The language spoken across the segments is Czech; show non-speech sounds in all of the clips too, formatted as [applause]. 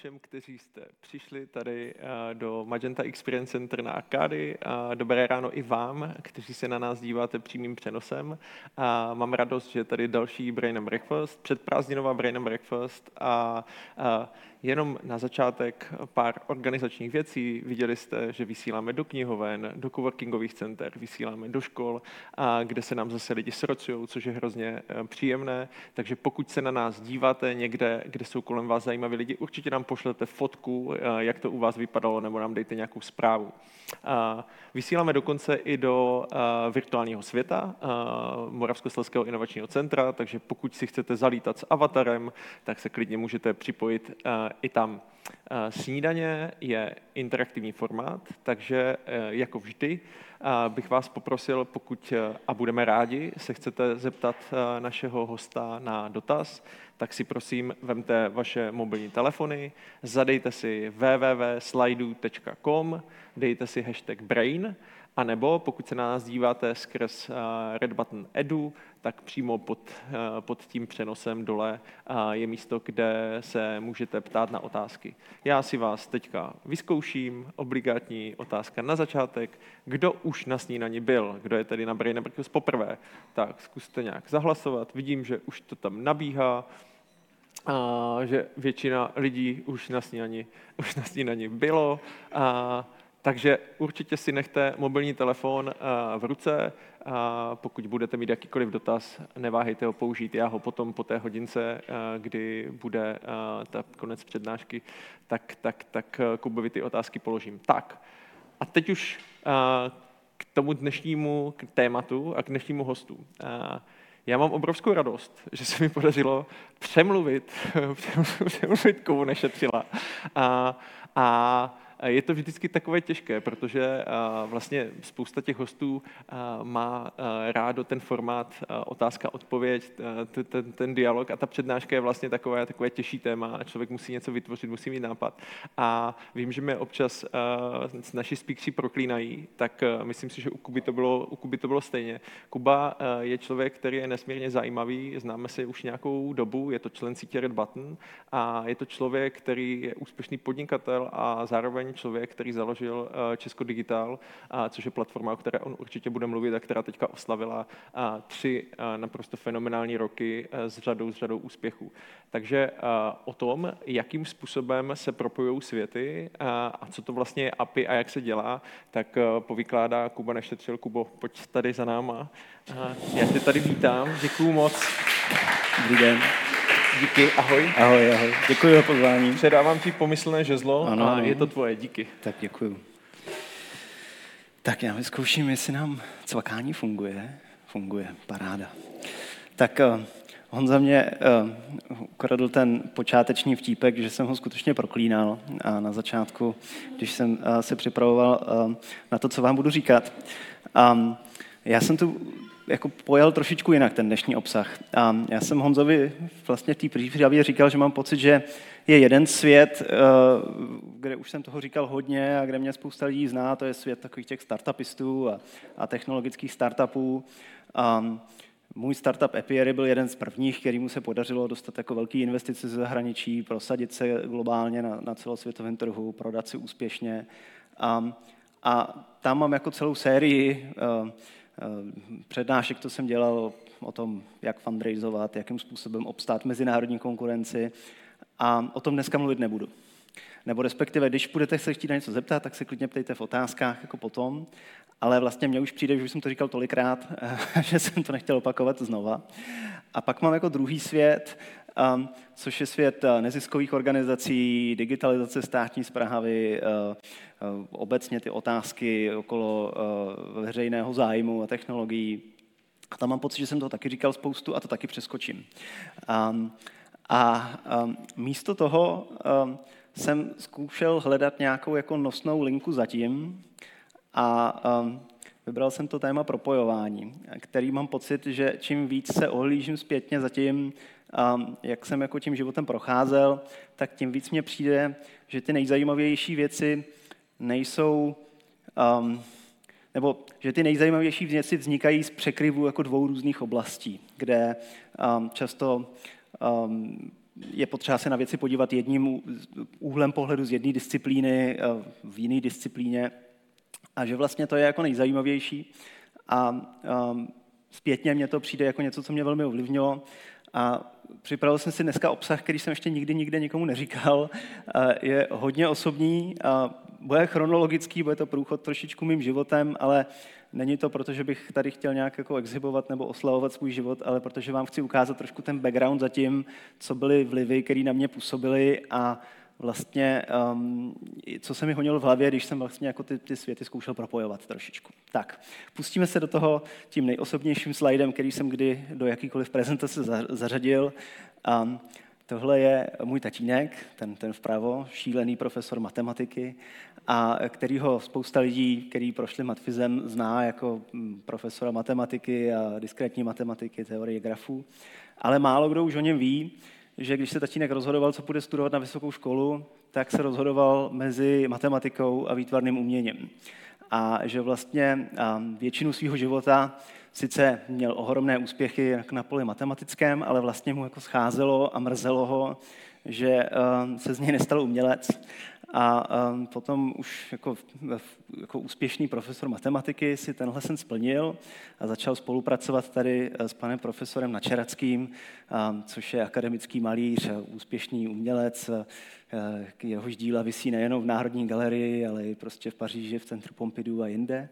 všem, kteří jste přišli tady do Magenta Experience Center na Arkády. Dobré ráno i vám, kteří se na nás díváte přímým přenosem. Mám radost, že tady další Brain and Breakfast, předprázdninová Brain and Breakfast a Jenom na začátek pár organizačních věcí. Viděli jste, že vysíláme do knihoven, do coworkingových center, vysíláme do škol, a kde se nám zase lidi srocují, což je hrozně eh, příjemné. Takže pokud se na nás díváte někde, kde jsou kolem vás zajímaví lidi, určitě nám pošlete fotku, eh, jak to u vás vypadalo, nebo nám dejte nějakou zprávu. Vysíláme dokonce i do eh, virtuálního světa Moravskoslezského inovačního centra, takže pokud si chcete zalítat s avatarem, tak se klidně můžete připojit i tam. Eh, snídaně je interaktivní formát, takže eh, jako vždy eh, bych vás poprosil, pokud, a budeme rádi, se chcete zeptat našeho hosta na dotaz, tak si prosím vemte vaše mobilní telefony, zadejte si www.slidu.com, dejte si hashtag brain, a nebo pokud se na nás díváte skrz Red Button Edu, tak přímo pod, eh, pod tím přenosem dole eh, je místo, kde se můžete ptát na otázky. Já si vás teďka vyzkouším, obligátní otázka na začátek. Kdo už na snídani byl? Kdo je tedy na Brain Breakfast poprvé? Tak zkuste nějak zahlasovat. Vidím, že už to tam nabíhá. A, že většina lidí už na snídani, už na snídani bylo. A, takže určitě si nechte mobilní telefon eh, v ruce. A pokud budete mít jakýkoliv dotaz, neváhejte ho použít. Já ho potom po té hodince, eh, kdy bude eh, ta konec přednášky, tak, tak, tak Kubovi ty otázky položím. Tak, a teď už k tomu dnešnímu tématu a k dnešnímu hostu. Já mám obrovskou radost, že se mi podařilo přemluvit, [laughs] přemluvit Kubu nešetřila. A, a je to vždycky takové těžké, protože vlastně spousta těch hostů má rádo ten formát otázka-odpověď, ten, ten dialog a ta přednáška je vlastně takové, takové těžší téma a člověk musí něco vytvořit, musí mít nápad. A vím, že mě občas naši speakři proklínají, tak myslím si, že u Kuby to bylo, u Kuby to bylo stejně. Kuba je člověk, který je nesmírně zajímavý, známe se už nějakou dobu, je to člen sítě Red Button a je to člověk, který je úspěšný podnikatel a zároveň člověk, který založil eh, Česko Digital, což je platforma, o které on určitě bude mluvit a která teďka oslavila tři eh, naprosto fenomenální roky eh, s řadou, s řadou úspěchů. Takže o tom, jakým způsobem se propojují světy a co to vlastně je API a jak se dělá, tak povykládá Kuba Nešetřil. Kubo, pojď tady za náma. Já tě tady vítám, děkuju moc. Dobrý den. Díky, ahoj. Ahoj, ahoj. Děkuji za pozvání. Předávám ti pomyslné žezlo ano, a je to tvoje, díky. Tak děkuji. Tak já vyzkouším, jestli nám cvakání funguje. Funguje, paráda. Tak uh, Honza mě uh, ukradl ten počáteční vtípek, že jsem ho skutečně proklínal a na začátku, když jsem uh, se připravoval uh, na to, co vám budu říkat. Um, já jsem tu jako pojal trošičku jinak ten dnešní obsah. A já jsem Honzovi vlastně v té přípravě říkal, že mám pocit, že je jeden svět, eh, kde už jsem toho říkal hodně a kde mě spousta lidí zná, to je svět takových těch startupistů a, a technologických startupů. A můj startup Epiary byl jeden z prvních, kterýmu se podařilo dostat jako velký investice ze zahraničí, prosadit se globálně na, na celosvětovém trhu, prodat si úspěšně. A, a tam mám jako celou sérii uh, přednášek, to jsem dělal o tom, jak fundraizovat, jakým způsobem obstát mezinárodní konkurenci a o tom dneska mluvit nebudu. Nebo respektive, když budete se chtít na něco zeptat, tak se klidně ptejte v otázkách jako potom, ale vlastně mně už přijde, že už jsem to říkal tolikrát, [laughs] že jsem to nechtěl opakovat znova. A pak mám jako druhý svět, um, což je svět uh, neziskových organizací, digitalizace státní zprávy, uh, obecně ty otázky okolo veřejného zájmu a technologií. A tam mám pocit, že jsem to taky říkal spoustu a to taky přeskočím. Um, a um, místo toho jsem zkoušel hledat nějakou jako nosnou linku zatím a vybral jsem to téma propojování, který mám pocit, že čím víc se ohlížím zpětně za tím, um, jak jsem jako tím životem procházel, tak tím víc mně přijde, že ty nejzajímavější věci nejsou, um, nebo že ty nejzajímavější věci vznikají z překryvů jako dvou různých oblastí, kde um, často um, je potřeba se na věci podívat jedním úhlem pohledu z jedné disciplíny v jiné disciplíně a že vlastně to je jako nejzajímavější a um, zpětně mně to přijde jako něco, co mě velmi ovlivnilo a připravil jsem si dneska obsah, který jsem ještě nikdy nikde nikomu neříkal. Je hodně osobní, bude chronologický, bude to průchod trošičku mým životem, ale není to proto, že bych tady chtěl nějak jako exhibovat nebo oslavovat svůj život, ale protože vám chci ukázat trošku ten background za tím, co byly vlivy, které na mě působily a vlastně, um, co se mi honilo v hlavě, když jsem vlastně jako ty, ty světy zkoušel propojovat trošičku. Tak, pustíme se do toho tím nejosobnějším slajdem, který jsem kdy do jakýkoliv prezentace zařadil. Um, tohle je můj tatínek, ten, ten vpravo, šílený profesor matematiky, a kterýho spousta lidí, kteří prošli matfizem, zná jako mm, profesora matematiky a diskrétní matematiky, teorie grafů. Ale málo kdo už o něm ví, že když se tatínek rozhodoval, co bude studovat na vysokou školu, tak se rozhodoval mezi matematikou a výtvarným uměním. A že vlastně většinu svého života sice měl ohromné úspěchy na poli matematickém, ale vlastně mu jako scházelo a mrzelo ho, že se z něj nestal umělec a um, potom už jako, jako úspěšný profesor matematiky si tenhle sen splnil a začal spolupracovat tady eh, s panem profesorem Načerackým, což je akademický malíř, úspěšný umělec, jehož díla visí nejenom v Národní galerii, ale i prostě v Paříži, v centru Pompidou a jinde.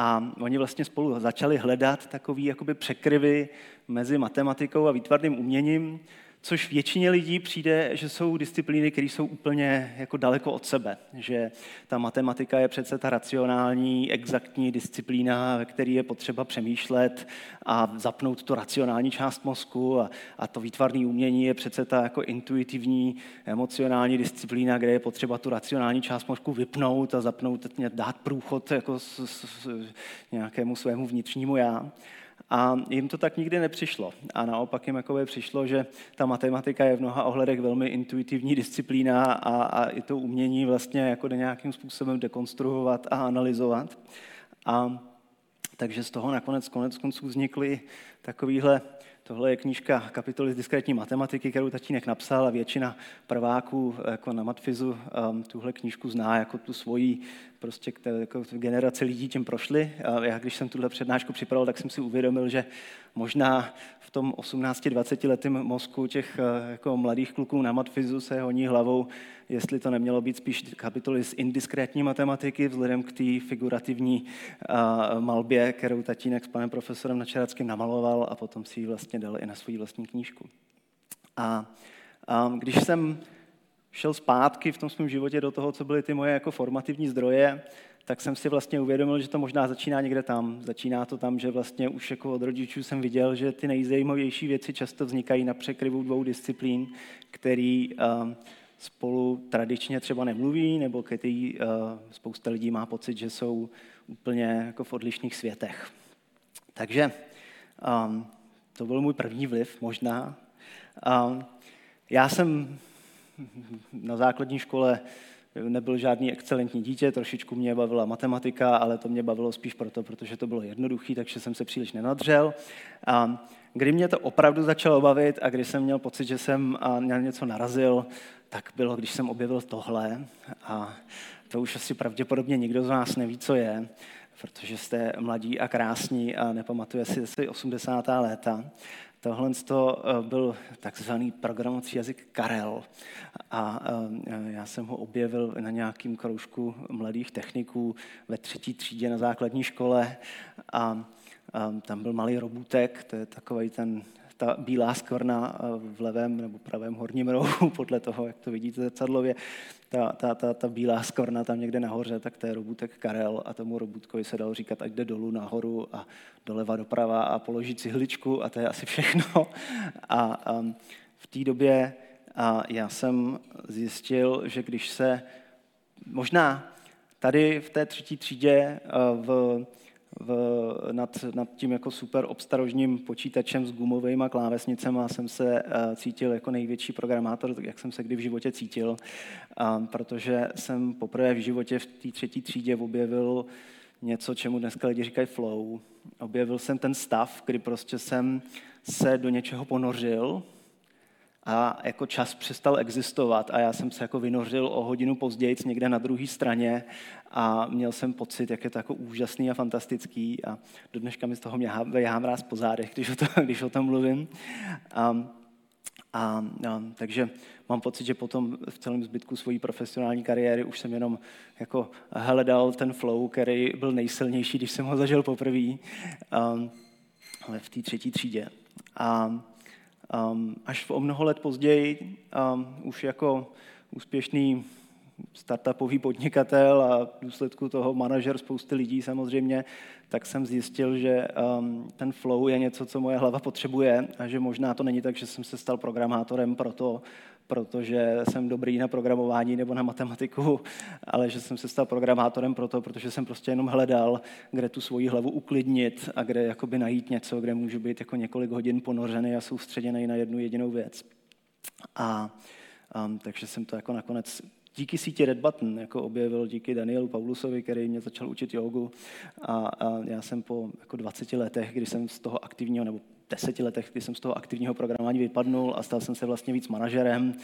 A oni vlastně spolu začali hledat takové překryvy mezi matematikou a výtvarným uměním, což většině lidí přijde, že jsou disciplíny, které jsou úplně jako daleko od sebe. Že ta matematika je přece ta racionální, exaktní disciplína, ve které je potřeba přemýšlet a zapnout tu racionální část mozku a, a to výtvarné umění je přece ta jako intuitivní, emocionální disciplína, kde je potřeba tu racionální část mozku vypnout a zapnout, dát průchod jako s, s, s nějakému svému vnitřnímu já. A jim to tak nikdy nepřišlo. A naopak jim jakoby přišlo, že ta matematika je v mnoha ohledech velmi intuitivní disciplína a, a i to umění vlastně jako nějakým způsobem dekonstruovat a analyzovat. A takže z toho nakonec konec konců vznikly takovýhle Tohle je knížka kapitoly z diskrétní matematiky, kterou tatínek napsal a většina prváků jako na matfizu um, tuhle knížku zná jako tu svoji prostě jako generace lidí tím prošli. A já, když jsem tuhle přednášku připravil, tak jsem si uvědomil, že možná v tom 18-20 letém mozku těch eh, jako mladých kluků na matfizu se honí hlavou, jestli to nemělo být spíš kapitoly z indiskrétní matematiky, vzhledem k té figurativní uh, malbě, kterou tatínek s panem profesorem Načerackým namaloval a potom si ji vlastně dal i na svou vlastní knížku. A um, když jsem šel zpátky v tom svém životě do toho, co byly ty moje jako formativní zdroje, tak jsem si vlastně uvědomil, že to možná začíná někde tam. Začíná to tam, že vlastně už jako od rodičů jsem viděl, že ty nejzajímavější věci často vznikají na překryvu dvou disciplín, který uh, spolu tradičně třeba nemluví, nebo který uh, spousta lidí má pocit, že jsou úplně jako v odlišných světech. Takže um, to byl můj první vliv možná. Um, já jsem na základní škole nebyl žádný excelentní dítě, trošičku mě bavila matematika, ale to mě bavilo spíš proto, protože to bylo jednoduché, takže jsem se příliš nenadřel. A kdy mě to opravdu začalo bavit a kdy jsem měl pocit, že jsem na něco narazil, tak bylo, když jsem objevil tohle. A to už asi pravděpodobně nikdo z vás neví, co je, protože jste mladí a krásní a nepamatuje si asi 80. léta. Tohle eh, byl takzvaný programovací jazyk Karel a eh, já jsem ho objevil na nějakém kroužku mladých techniků ve třetí třídě na základní škole a tam byl malý robůtek, to je takový ten ta bílá skvrna v levém nebo pravém horním rohu, [laughs] podle toho, jak to vidíte zrcadlově, ta, ta, ta, ta bílá skvrna tam někde nahoře, tak to je robůtek Karel a tomu robůtkovi se dalo říkat, ať jde dolů nahoru a doleva doprava a položí cihličku a to je asi všechno. [laughs] A um, v té době a já jsem zjistil, že když se možná tady v té třetí třídě v v, nad, nad tím jako super obstarožním počítačem s gumovými klávesnicemi jsem se uh, cítil jako největší programátor, jak jsem se kdy v životě cítil, uh, protože jsem poprvé v životě v té třetí třídě objevil něco, čemu dneska lidi říkají flow. Objevil jsem ten stav, kdy prostě jsem se do něčeho ponořil a jako čas přestal existovat a já jsem se jako vynořil o hodinu později někde na druhé straně a měl jsem pocit, jak je to jako úžasný a fantastický a do dneška mi z toho mě já mráz po zádech, když o, to, [laughs] když o tom mluvím. A, a, a, takže mám pocit, že potom v celém zbytku své profesionální kariéry už jsem jenom jako hledal ten flow, který byl nejsilnější, když jsem ho zažil poprvé, ale v té třetí třídě. A um, až o mnoho let později, um, už jako úspěšný startupový podnikatel a v důsledku toho manažer spousty lidí samozřejmě, tak jsem zjistil, že um, ten flow je něco, co moje hlava potřebuje a že možná to není tak, že jsem se stal programátorem proto, protože jsem dobrý na programování nebo na matematiku, [laughs] ale že jsem se stal programátorem proto, protože jsem prostě jenom hledal, kde tu svoji hlavu uklidnit a kde jakoby najít něco, kde můžu být jako několik hodin ponořený a soustředěný na jednu jedinou věc. A um, takže jsem to jako nakonec díky síti Red Button jako objevil díky Danielu Paulusovi, který mě začal učit jogu. A, a já jsem po jako 20 letech, kdy jsem z toho aktivního, nebo deseti letech, kdy jsem z toho aktivního programování vypadnul a stal jsem se vlastně víc manažerem,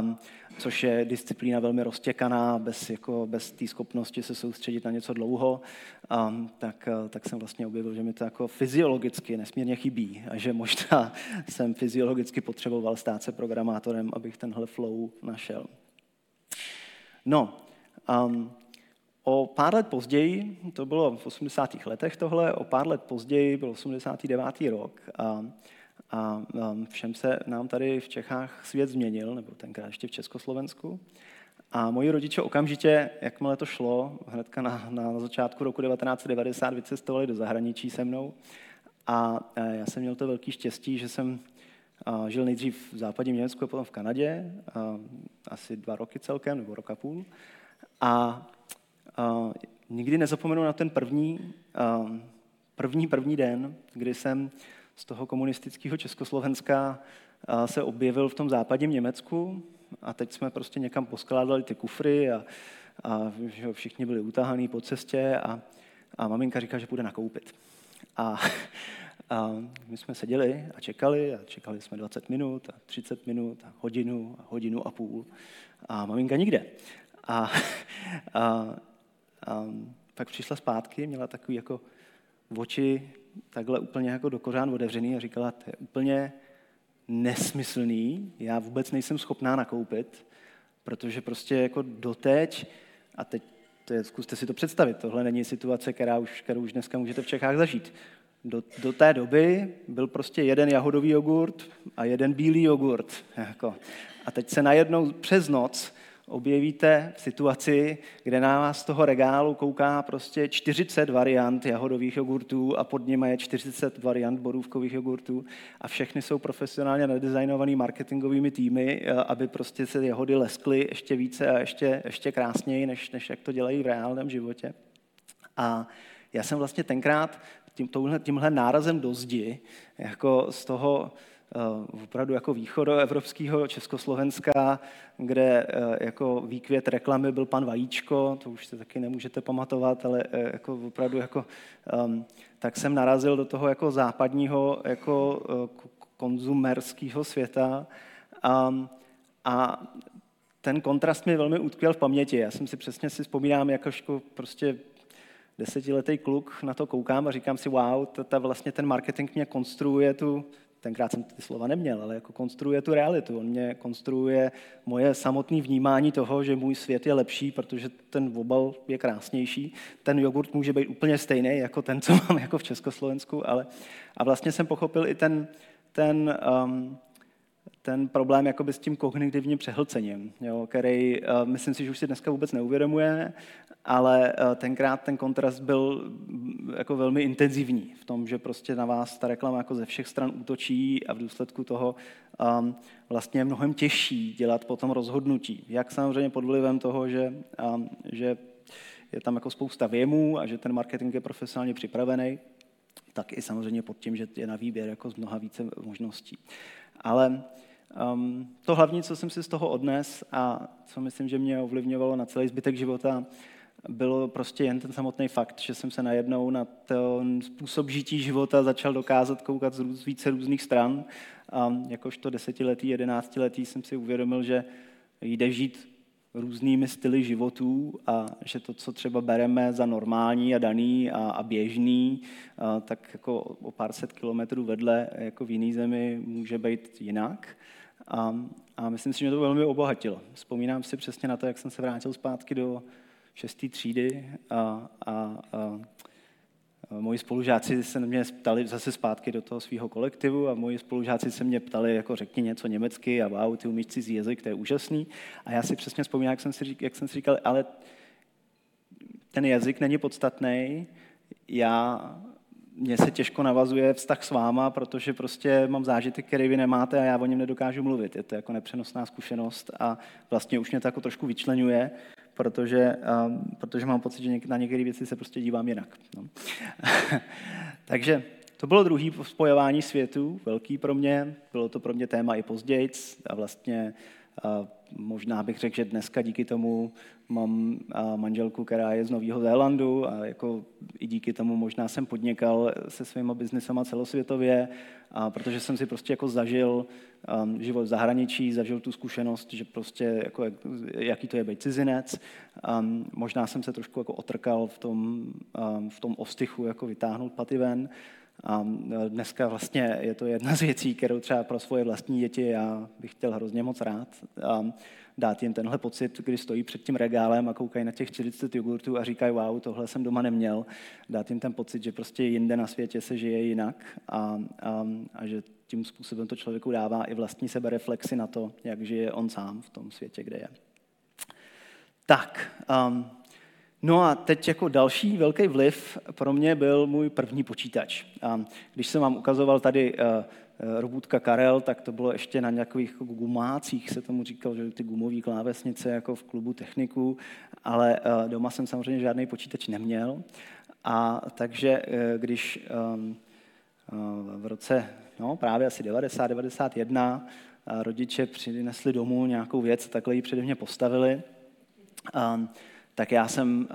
um, což je disciplína velmi roztěkaná, bez, jako, bez té schopnosti se soustředit na něco dlouho, um, tak, uh, tak jsem vlastně objevil, že mi to jako fyziologicky nesmírně chybí a že možná [laughs] jsem fyziologicky potřeboval stát se programátorem, abych tenhle flow našel. No, um, o pár let později, to bylo v 80. letech tohle, o pár let později byl 89. rok a, a všem se nám tady v Čechách svět změnil, nebo tenkrát ještě v Československu. A moji rodiče okamžitě, jakmile to šlo, hnedka na, na začátku roku 1990 vycestovali do zahraničí se mnou. A já jsem měl to velký štěstí, že jsem žil nejdřív v západním Německu a potom v Kanadě, asi dva roky celkem, nebo rok a půl. A nikdy nezapomenu na ten první, první, první den, kdy jsem z toho komunistického Československa se objevil v tom západním Německu a teď jsme prostě někam poskládali ty kufry a, a že všichni byli utahaný po cestě a, a maminka říká, že půjde nakoupit. A a my jsme seděli a čekali a čekali jsme 20 minut a 30 minut a hodinu a hodinu a půl a maminka nikde. A, a, a pak přišla zpátky, měla takový jako oči takhle úplně jako do kořán otevřený a říkala, to je úplně nesmyslný, já vůbec nejsem schopná nakoupit, protože prostě jako doteď, a teď to je, zkuste si to představit, tohle není situace, která už, kterou už dneska můžete v Čechách zažít. Do, do té doby byl prostě jeden jahodový jogurt a jeden bílý jogurt. Jako. A teď se najednou přes noc objevíte v situaci, kde na vás z toho regálu kouká prostě 40 variant jahodových jogurtů a pod nimi je 40 variant borůvkových jogurtů a všechny jsou profesionálně nadizajnovaný marketingovými týmy, eh, aby prostě se jahody leskly ještě více a ještě, ještě krásněji, než, než jak to dělají v reálném životě. A já jsem vlastně tenkrát tím, tímhle nárazem do zdi, jako z toho opravdu jako východoevropského Československa, kde uh, jako výkvět reklamy byl pan Vajíčko, to už se taky nemůžete pamatovat, ale uh, jako opravdu jako, um, tak jsem narazil do toho jako západního jako konzumerského světa um, a ten kontrast mi velmi utkvěl v paměti. Já jsem si přesně si vzpomínám, jakožko prostě desetiletý kluk na to koukám a říkám si, wow, ta, vlastně ten marketing mě konstruuje tu, tenkrát jsem ty slova neměl, ale jako konstruuje tu realitu. On mě konstruuje moje samotné vnímání toho, že můj svět je lepší, protože ten obal je krásnější. Ten jogurt může být úplně stejný jako ten, co mám jako v Československu, ale a vlastně jsem pochopil i ten, ten um, ten problém s tím kognitivním přehlcením, jo, který uh, myslím si, že už si dneska vůbec neuvědomuje, ale uh, tenkrát ten kontrast byl mm, jako velmi intenzivní v tom, že prostě na vás ta reklama jako ze všech stran útočí a v důsledku toho um, vlastně je mnohem těžší dělat potom rozhodnutí. Jak samozřejmě pod vlivem toho, že, um, že je tam jako spousta věmů a že ten marketing je profesionálně připravený, tak i samozřejmě pod tím, že je na výběr jako z mnoha více možností. Ale Um, to hlavní, co jsem si z toho odnes a co myslím, že mě ovlivňovalo na celý zbytek života, bylo prostě jen ten samotný fakt, že jsem se najednou na ten způsob žití života začal dokázat koukat z více různých stran. A jakožto desetiletý, jedenáctiletý jsem si uvědomil, že jde žít různými styly životů a že to, co třeba bereme za normální a daný a, a běžný, a, tak jako o pár set kilometrů vedle jako v jiné zemi může být jinak. A, a myslím si, že mě to velmi obohatilo. Vzpomínám si přesně na to, jak jsem se vrátil zpátky do šesté třídy a, a, a moji spolužáci se mě ptali zase zpátky do toho svého kolektivu a moji spolužáci se mě ptali, jako řekni něco německy a wow, ty umíš cizí jazyk, to je úžasný. A já si přesně vzpomínám, jak jsem si, jak jsem si říkal, ale ten jazyk není podstatný, já, mně se těžko navazuje vztah s váma, protože prostě mám zážitek, který vy nemáte a já o něm nedokážu mluvit. Je to jako nepřenosná zkušenost a vlastně už mě to jako trošku vyčlenuje protože, um, protože mám pocit, že na některé věci se prostě dívám jinak. No. [laughs] Takže to bylo druhý spojování světů, velký pro mě. Bylo to pro mě téma i později a vlastně uh, možná bych řekl, že dneska díky tomu mám manželku, která je z Nového Zélandu a jako i díky tomu možná jsem podnikal se svýma biznesama celosvětově, a protože jsem si prostě jako zažil um, život v zahraničí, zažil tu zkušenost, že prostě jako, jaký to je být cizinec. Um, možná jsem se trošku jako otrkal v tom, um, v tom ostychu, jako vytáhnout paty ven. A dneska vlastně je to jedna z věcí, kterou třeba pro svoje vlastní děti já bych chtěl hrozně moc rád. A dát jim tenhle pocit, kdy stojí před tím regálem a koukají na těch 40 jogurtů a říkají, wow, tohle jsem doma neměl. Dát jim ten pocit, že prostě jinde na světě se žije jinak a, a, a že tím způsobem to člověku dává i vlastní sebereflexy na to, jak žije on sám v tom světě, kde je. Tak, um, No a teď jako další velký vliv pro mě byl můj první počítač. A když jsem vám ukazoval tady uh, robůtka Karel, tak to bylo ještě na nějakých gumácích, se tomu říkal, že ty gumové klávesnice jako v klubu techniků, ale uh, doma jsem samozřejmě žádný počítač neměl. A takže když um, v roce no, právě asi 90, 91 rodiče přinesli domů nějakou věc, takhle ji přede mě postavili. Tak já jsem,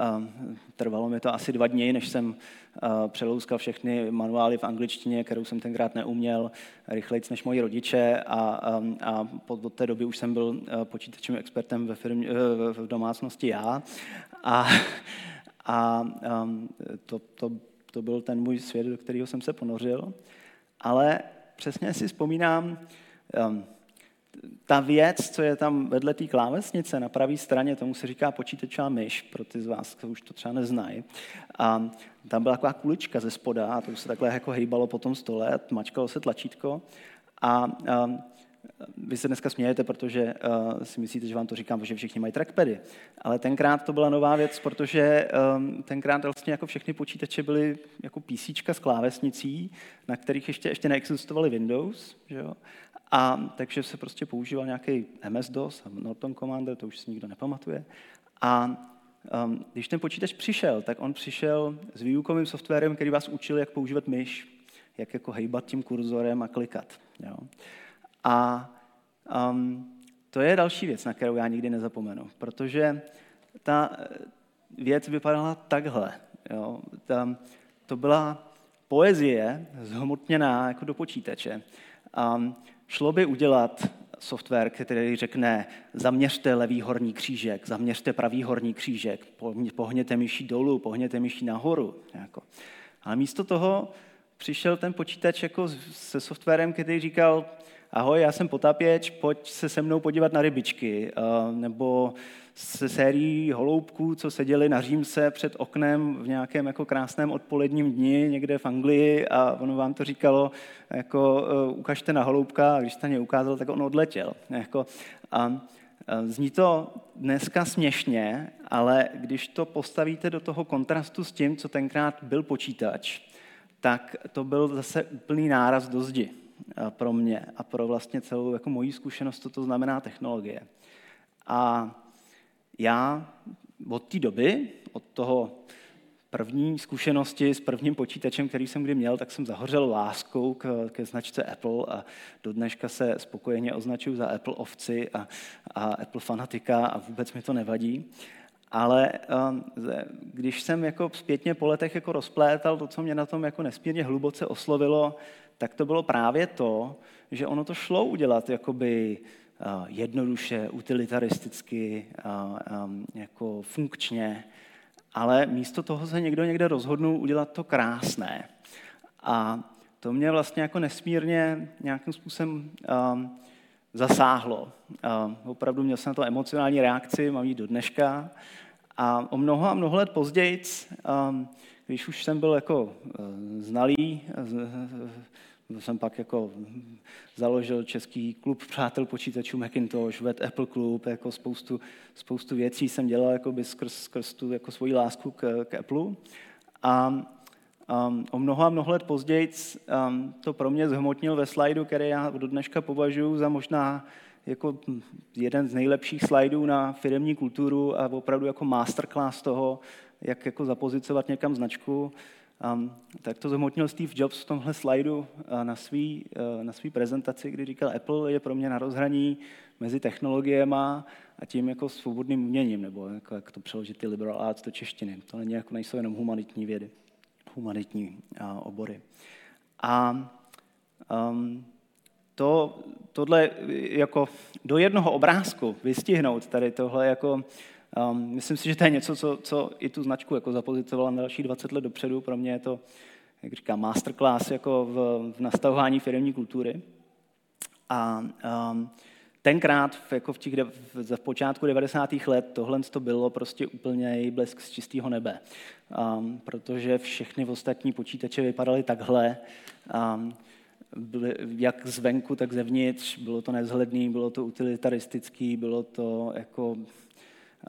trvalo mi to asi dva dny, než jsem přelouskal všechny manuály v angličtině, kterou jsem tenkrát neuměl, rychleji než moji rodiče a, a, a od té doby už jsem byl počítačovým expertem ve firmě, v domácnosti já. A, a to, to, to byl ten můj svět, do kterého jsem se ponořil. Ale přesně si vzpomínám, ta věc, co je tam vedle té klávesnice na pravé straně, tomu se říká počítačová myš, pro ty z vás, kdo už to třeba neznají. A tam byla taková kulička ze spoda a to se takhle jako hejbalo po tom stole, mačkalo se tlačítko a, a vy se dneska smějete, protože uh, si myslíte, že vám to říkám, že všichni mají trackpady. Ale tenkrát to byla nová věc, protože um, tenkrát vlastně jako všechny počítače byly jako PC s klávesnicí, na kterých ještě, ještě neexistovaly Windows. Že jo? A takže se prostě používal nějaký MS-DOS, Norton Commander, to už si nikdo nepamatuje. A um, když ten počítač přišel, tak on přišel s výukovým softwarem, který vás učil, jak používat myš, jak jako hejbat tím kurzorem a klikat. Jo. A um, to je další věc, na kterou já nikdy nezapomenu, protože ta eh, věc vypadala takhle. Jo. Ta, to byla poezie zhmotněná jako do počítače. Um, Šlo by udělat software, který řekne, zaměřte levý horní křížek, zaměřte pravý horní křížek, pohněte myší dolů, pohněte myší nahoru. Jako. Ale místo toho přišel ten počítač jako se softwarem, který říkal, ahoj, já jsem potapěč, pojď se se mnou podívat na rybičky, nebo se sérií holoubků, co seděli na Římse před oknem v nějakém jako krásném odpoledním dni někde v Anglii a ono vám to říkalo, jako uh, ukažte na holoubka a když jste mě ukázal, tak on odletěl. Jako, a, Zní to dneska směšně, ale když to postavíte do toho kontrastu s tím, co tenkrát byl počítač, tak to byl zase úplný náraz do zdi pro mě a pro vlastně celou jako moji zkušenost, co to znamená technologie. A já od té doby, od toho první zkušenosti s prvním počítačem, který jsem kdy měl, tak jsem zahořel láskou k, ke značce Apple a do dneška se spokojeně označuju za Apple ovci a, a Apple fanatika a vůbec mi to nevadí. Ale když jsem jako zpětně po letech jako rozplétal to, co mě na tom jako nesmírně hluboce oslovilo, tak to bylo právě to, že ono to šlo udělat jakoby jednoduše, utilitaristicky, jako funkčně, ale místo toho se někdo někde rozhodnul udělat to krásné. A to mě vlastně jako nesmírně nějakým způsobem zasáhlo. Opravdu měl jsem na to emocionální reakci, mám ji do dneška. A o mnoho a mnoho let později, když už jsem byl jako uh, znalý, uh, jsem pak jako založil český klub přátel počítačů Macintosh, ved Apple Club, jako spoustu, spoustu věcí jsem dělal jako by skrz, skrz tu jako svoji lásku k, k Apple. A Um, o mnoho a mnoho let později um, to pro mě zhmotnil ve slajdu, který já do dneška považuji za možná jako jeden z nejlepších slajdů na firmní kulturu a opravdu jako masterclass toho, jak jako zapozicovat někam značku. Um, tak to zhmotnil Steve Jobs v tomhle slajdu uh, na svý, uh, na svý prezentaci, kdy říkal, Apple je pro mě na rozhraní mezi technologiemi a tím jako svobodným uměním, nebo jako, jak to přeložit ty liberal arts do češtiny. To není, jako nejsou jenom humanitní vědy humanitní obory. A um, to, tohle jako do jednoho obrázku vystihnout tady tohle jako, um, myslím si, že to je něco, co, co i tu značku jako zapozicovala na další 20 let dopředu. Pro mě je to, jak říkám, masterclass jako v, v nastavování firmní kultury. A um, tenkrát, jako v, těch, v počátku 90. let, tohle to bylo prostě úplně blesk z čistého nebe. Um, protože všechny ostatní počítače vypadaly takhle. Um, byly, jak zvenku, tak zevnitř. Bylo to nevzhledný, bylo to utilitaristický, bylo to jako...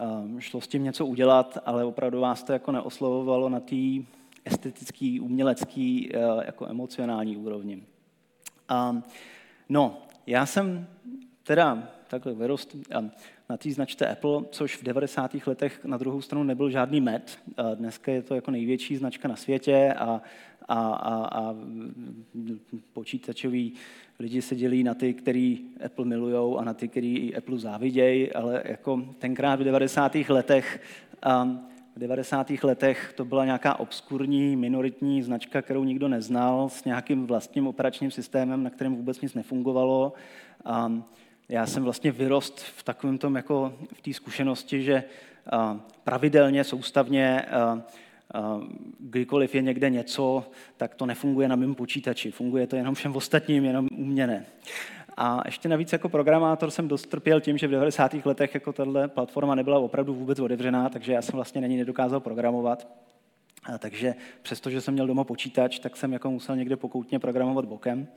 Um, šlo s tím něco udělat, ale opravdu vás to jako neoslovovalo na té estetický, umělecký, uh, jako emocionální úrovni. Um, no, já jsem teda takhle vyrost na té značce Apple, což v 90. letech na druhou stranu nebyl žádný med. Dneska je to jako největší značka na světě a, a, a, a počítačoví lidi se dělí na ty, který Apple milujou a na ty, který Apple závidějí, ale jako tenkrát v 90. letech v 90. letech to byla nějaká obskurní, minoritní značka, kterou nikdo neznal, s nějakým vlastním operačním systémem, na kterém vůbec nic nefungovalo já jsem vlastně vyrost v takovém tom, jako v té zkušenosti, že pravidelně, soustavně, kdykoliv je někde něco, tak to nefunguje na mém počítači. Funguje to jenom všem ostatním, jenom u mě ne. A ještě navíc jako programátor jsem dost trpěl tím, že v 90. letech jako tahle platforma nebyla opravdu vůbec otevřená, takže já jsem vlastně na ní nedokázal programovat. A takže přestože jsem měl doma počítač, tak jsem jako musel někde pokoutně programovat bokem.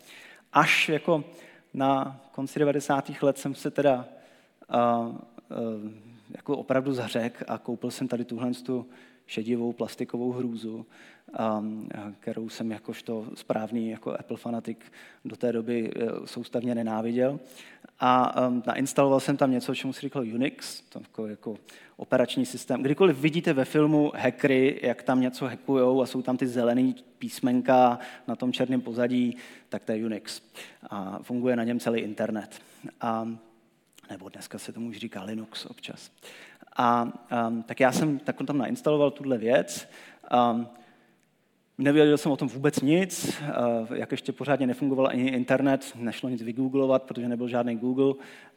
Až jako na konci 90. let jsem se teda uh, uh, jako opravdu zařek a koupil jsem tady tuhle tu šedivou plastikovou hrůzu, um, kterou jsem jakožto správný jako Apple fanatik do té doby uh, soustavně nenáviděl. A um, nainstaloval jsem tam něco, čemu se říkalo Unix, to jako, operační systém. Kdykoliv vidíte ve filmu hackery, jak tam něco hackujou a jsou tam ty zelený písmenka na tom černém pozadí, tak to je Unix. A funguje na něm celý internet. A, nebo dneska se tomu už říká Linux občas. A um, tak já jsem tak tam nainstaloval tuhle věc. Um, Nevěděl jsem o tom vůbec nic, uh, jak ještě pořádně nefungoval ani internet, nešlo nic vygooglovat, protože nebyl žádný Google,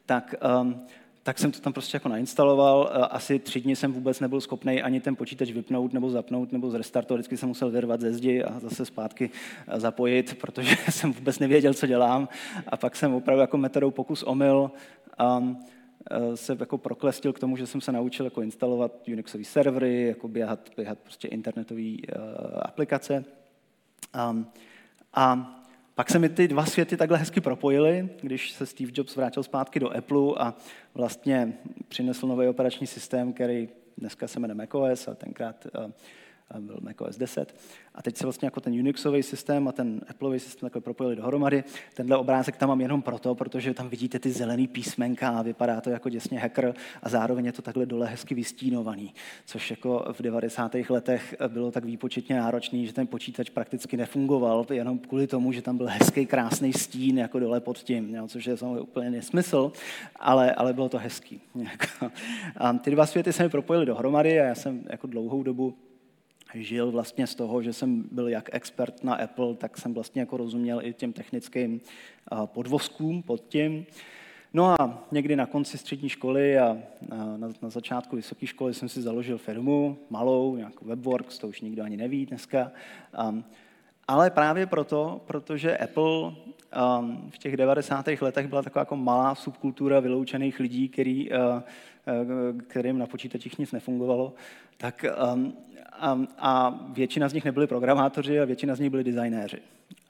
tak um, tak jsem to tam prostě jako nainstaloval. Eh, asi tři dny jsem vůbec nebyl schopný ani ten počítač vypnout nebo zapnout nebo zrestartovat. Vždycky jsem musel vyrvat ze zdi a zase zpátky eh, zapojit, protože [laughs] jsem vůbec nevěděl, co dělám. A pak jsem opravdu jako metodou pokus omyl um, se jako proklestil k tomu, že jsem se naučil jako instalovat Unixové servery, jako běhat, běhat prostě internetové uh, aplikace. Um, a pak se mi ty dva světy takhle hezky propojily, když se Steve Jobs vrátil zpátky do Apple a vlastně přinesl nový operační systém, který dneska se jmenuje macOS a tenkrát uh, byl macOS 10. A teď se vlastně jako ten Unixový systém a ten Appleový systém takhle propojili dohromady. Tenhle obrázek tam mám jenom proto, protože tam vidíte ty zelený písmenka a vypadá to jako děsně hacker a zároveň je to takhle dole hezky vystínovaný, což jako v 90. letech bylo tak výpočetně náročný, že ten počítač prakticky nefungoval, jenom kvůli tomu, že tam byl hezký, krásný stín jako dole pod tím, jo, což je samozřejmě úplně nesmysl, ale, ale bylo to hezký. [laughs] A ty dva světy se mi propojily dohromady a já jsem jako dlouhou dobu žil vlastně z toho, že jsem byl jak expert na Apple, tak jsem vlastně jako rozuměl i těm technickým podvozkům pod tím. No a někdy na konci střední školy a na, na začátku vysoké školy jsem si založil firmu, malou, nějakou Webworks, to už nikdo ani neví dneska. Um, ale právě proto, protože Apple um, v těch 90. letech byla taková jako malá subkultura vyloučených lidí, který, uh, kterým na počítačích nic nefungovalo, tak um, a, a většina z nich nebyli programátoři a většina z nich byli designéři.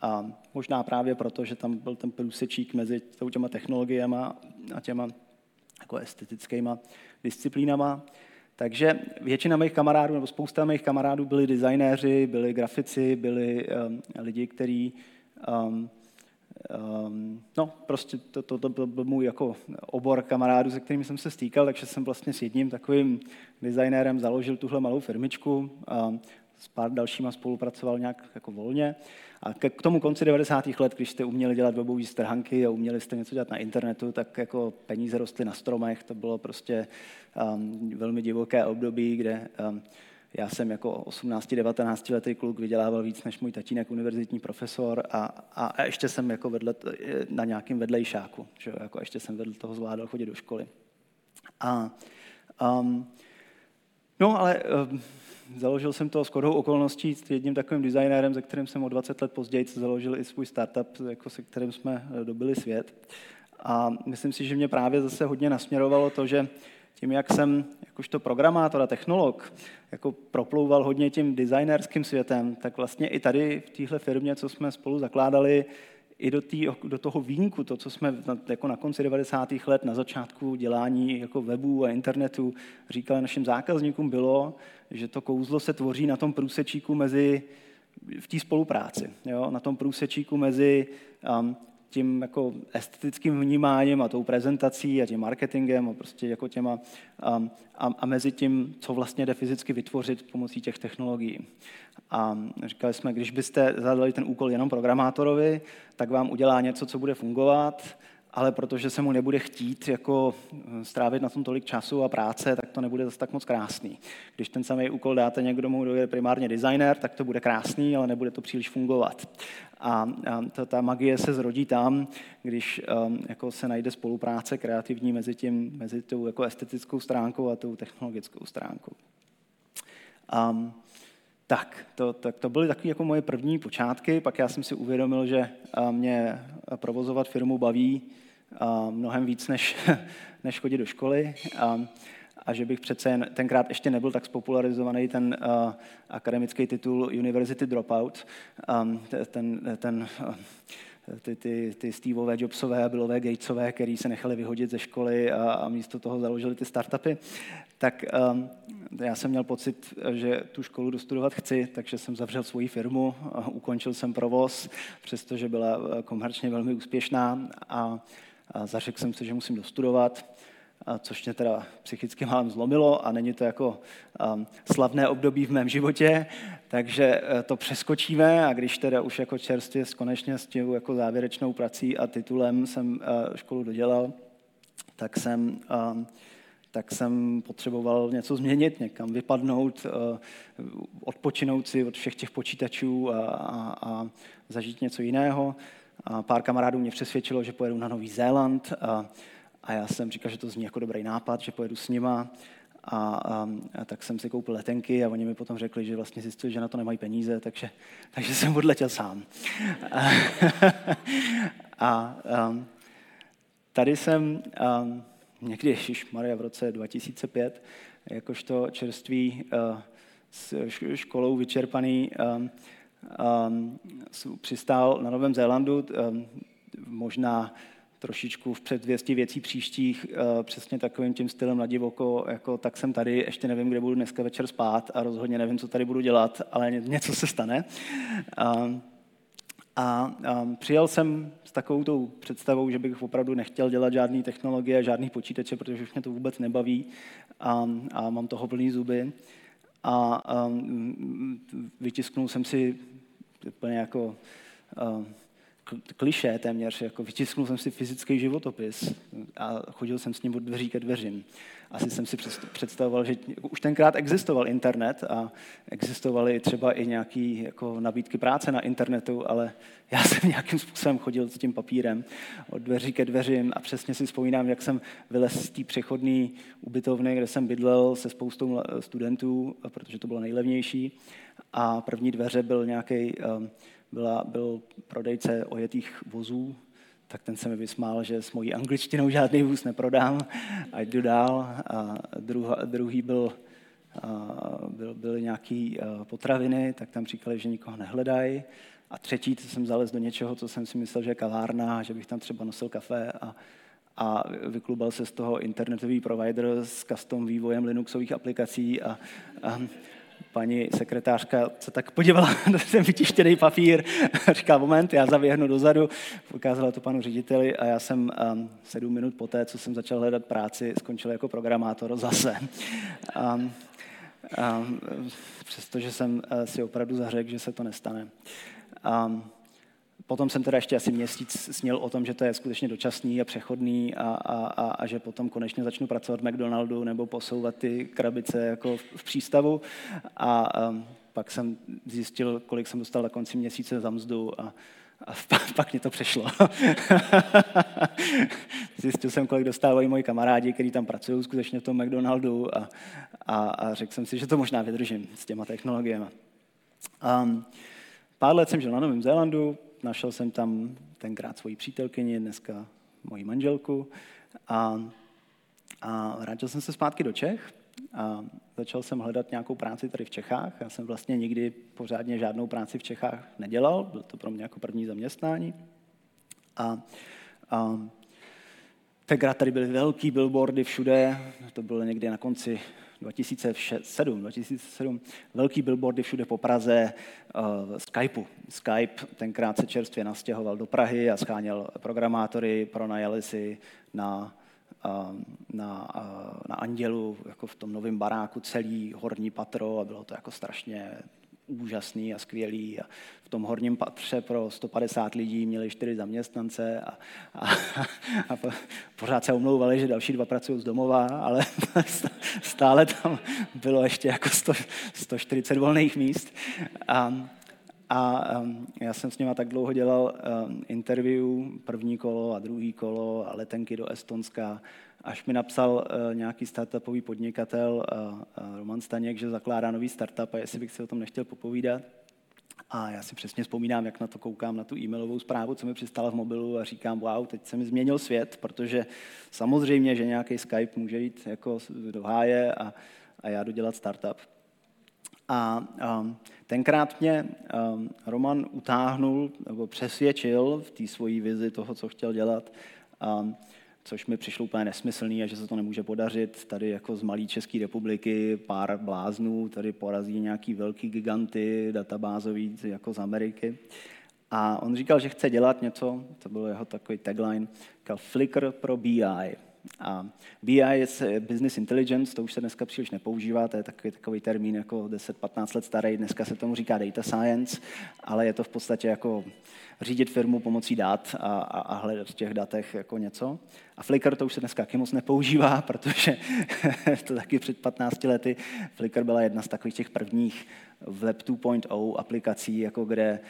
A možná právě proto, že tam byl ten průsečík mezi těma technologiemi a těma jako estetickýma disciplínama. Takže většina mých kamarádů, nebo spousta mých kamarádů byli designéři, byli grafici, byli um, lidi, kteří Um, no, prostě to, to, to byl můj jako obor kamarádů, se kterými jsem se stýkal, takže jsem vlastně s jedním takovým designérem založil tuhle malou firmičku a s pár dalšíma spolupracoval nějak jako volně. A k tomu konci 90. let, když jste uměli dělat webové stránky a uměli jste něco dělat na internetu, tak jako peníze rostly na stromech. To bylo prostě um, velmi divoké období, kde um, já jsem jako 18-19 letý kluk vydělával víc než můj tatínek, univerzitní profesor a, a ještě jsem jako vedle, na nějakém vedlejšáku, že jako ještě jsem vedle toho zvládal chodit do školy. A, um, no ale um, založil jsem to s kodou okolností s jedním takovým designérem, se kterým jsem o 20 let později založil i svůj startup, jako se kterým jsme eh, dobili svět. A myslím si, že mě právě zase hodně nasměrovalo to, že tím, jak jsem jakožto programátor a technolog jako proplouval hodně tím designerským světem, tak vlastně i tady v téhle firmě, co jsme spolu zakládali, i do, tý, do toho výjimku, to, co jsme na, jako na konci 90. let, na začátku dělání jako webu a internetu říkali našim zákazníkům, bylo, že to kouzlo se tvoří na tom průsečíku mezi v té spolupráci, jo? na tom průsečíku mezi um, tím jako estetickým vnímáním a tou prezentací a tím marketingem a prostě jako těma um, a, a mezi tím, co vlastně jde fyzicky vytvořit pomocí těch technologií. A říkali jsme, když byste zadali ten úkol jenom programátorovi, tak vám udělá něco, co bude fungovat, ale protože se mu nebude chtít jako eh, strávit na tom tolik času a práce, tak to nebude zase tak moc krásný. Když ten samý úkol dáte někdo, kdo je primárně designer, tak to bude krásný, ale nebude to příliš fungovat. A, ta, ta magie se zrodí tam, když um, jako se najde spolupráce kreativní mezi, tím, mezi tou jako estetickou stránkou a tou technologickou stránkou. Um, tak, to, tak to byly takové jako moje první počátky, pak já jsem si uvědomil, že mě provozovat firmu baví mnohem víc, než, [laughs] než chodit do školy. A, a že bych přece jen tenkrát ještě nebyl tak spopularizovaný ten uh, akademický titul University Dropout, um, ten, ten ty, ty, ty Steveové, Jobsové a Billové, Gatesové, který se nechali vyhodit ze školy a, a místo toho založili ty startupy, tak um, já jsem měl pocit, že tu školu dostudovat chci, takže jsem zavřel svoji firmu, ukončil jsem provoz, přestože byla komerčně velmi úspěšná. A, a zařekl jsem si, že musím dostudovat což mě teda psychicky málem zlomilo a není to jako um, slavné období v mém životě, takže uh, to přeskočíme a když teda už jako čerstvě konečně s tím jako závěrečnou prací a titulem jsem uh, školu dodělal, tak jsem, um, tak jsem potřeboval něco změnit, někam vypadnout, uh, odpočinout si od všech těch počítačů a, a, a zažít něco jiného. Pár kamarádů mě přesvědčilo, že pojedu na Nový Zéland. A, a já jsem říkal, že to zní jako dobrý nápad, že pojedu s nima. A, a, a tak jsem si koupil letenky a oni mi potom řekli, že vlastně zjistili, že na to nemají peníze, takže, takže jsem odletěl sám. A, a a tady jsem a, někdy, Maria v roce 2005, jakožto čerství a, s školou vyčerpaný, a, přistál na Novém Zélandu, a, možná trošičku v předvěsti věcí příštích, uh, přesně takovým tím stylem na divoko, jako tak jsem tady, ještě nevím, kde budu dneska večer spát a rozhodně nevím, co tady budu dělat, ale něco se stane. Uh, a um, přijel jsem s takovou tou představou, že bych opravdu nechtěl dělat žádné technologie, žádný počítače, protože už mě to vůbec nebaví a, a mám toho plný zuby. A um, vytisknul jsem si úplně jako um, kliše téměř, jako vytisknul jsem si fyzický životopis a chodil jsem s ním od dveří ke dveřím. Asi jsem si představoval, že už tenkrát existoval internet a existovaly třeba i nějaké jako nabídky práce na internetu, ale já [laughs] jsem nějakým způsobem chodil s tím papírem od dveří ke dveřím a přesně si vzpomínám, jak jsem vylez z té přechodné ubytovny, kde jsem bydlel se spoustou studentů, protože to bylo nejlevnější. A první dveře byl nějaký um, byla, byl prodejce ojetých vozů, tak ten se mi vysmál, že s mojí angličtinou žádný vůz neprodám a jdu dál. A druhý byl, byl, byly nějaký potraviny, tak tam říkali, že nikoho nehledají. A třetí, to jsem zalez do něčeho, co jsem si myslel, že je kavárna, že bych tam třeba nosil kafe a, a vyklubal se z toho internetový provider s custom vývojem Linuxových aplikací a, a paní sekretářka se tak podívala [laughs] na ten vytištěný papír říká, moment, já zaběhnu dozadu, ukázala to panu řediteli a já jsem um, sedm minut poté, co jsem začal hledat práci, skončil jako programátor zase. Um, um, přestože jsem uh, si opravdu zařekl, že se to nestane. Um, Potom jsem teda ještě asi měsíc sněl o tom, že to je skutečně dočasný a přechodný a, a, a, a že potom konečně začnu pracovat v McDonaldu nebo posouvat ty krabice jako v, v přístavu. A, a pak jsem zjistil, kolik jsem dostal na konci měsíce za mzdu a, a [laughs] pak mě to přešlo. [laughs] Zjistil jsem, kolik dostávají moji kamarádi, kteří tam pracují skutečně v tom McDonaldu a, a, a řekl jsem si, že to možná vydržím s těma technologiemi. Um, pár let jsem žil na Novém Zélandu, Našel jsem tam tenkrát svoji přítelkyni, dneska moji manželku a, a vrátil jsem se zpátky do Čech a začal jsem hledat nějakou práci tady v Čechách. Já jsem vlastně nikdy pořádně žádnou práci v Čechách nedělal, byl to pro mě jako první zaměstnání. A, a tenkrát tady byly velký billboardy všude, to bylo někdy na konci 2007, 2007 velký billboardy všude po Praze uh, Skypeu. Skype tenkrát se čerstvě nastěhoval do Prahy a scháněl programátory, pronajali si na, uh, na, uh, na Andělu, jako v tom novém baráku, celý horní patro a bylo to jako strašně úžasný a skvělý. A v tom horním patře pro 150 lidí měli čtyři zaměstnance a, a, a pořád se omlouvali, že další dva pracují z domova, ale [laughs] stále tam bylo ještě jako 100, 140 volných míst. A, a um, já jsem s nima tak dlouho dělal um, interview, první kolo a druhý kolo a letenky do Estonska až mi napsal uh, nějaký startupový podnikatel, uh, uh, Roman Staněk, že zakládá nový startup a jestli bych si o tom nechtěl popovídat. A já si přesně vzpomínám, jak na to koukám, na tu e-mailovou zprávu, co mi přistala v mobilu a říkám, wow, teď se mi změnil svět, protože samozřejmě, že nějaký Skype může jít jako do háje a, a já jdu dělat startup. A um, tenkrát mě um, Roman utáhnul nebo přesvědčil v té svojí vizi toho, co chtěl dělat, um, což mi přišlo úplně nesmyslný a že se to nemůže podařit. Tady jako z malé České republiky pár bláznů tady porazí nějaký velký giganty databázový jako z Ameriky. A on říkal, že chce dělat něco, to byl jeho takový tagline, říkal Flickr pro BI. A BI je business intelligence, to už se dneska příliš nepoužívá, to je takový, takový termín jako 10-15 let starý, dneska se tomu říká data science, ale je to v podstatě jako řídit firmu pomocí dat a, a, a hledat v těch datech jako něco. A Flickr to už se dneska taky moc nepoužívá, [laughs] protože to taky před 15 lety Flickr byla jedna z takových těch prvních Web 2.0 aplikací, jako kde,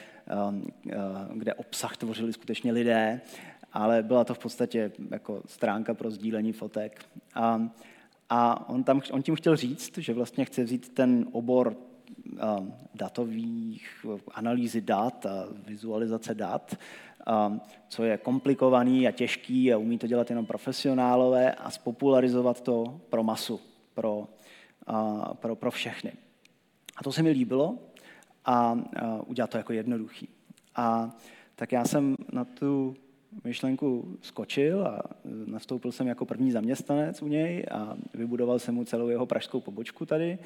um, uh, kde obsah tvořili skutečně lidé, ale byla to v podstatě jako stránka pro sdílení fotek. A, a on, tam, on tím chtěl říct, že vlastně chce vzít ten obor datových analýzy dat a vizualizace dat, um, co je komplikovaný a těžký a umí to dělat jenom profesionálové a spopularizovat to pro masu, pro, pro, pro všechny. A to se mi líbilo a udělat to jako jednoduchý. A tak já jsem na tu myšlenku skočil a nastoupil jsem jako první zaměstnanec u něj a vybudoval jsem mu celou jeho pražskou pobočku tady,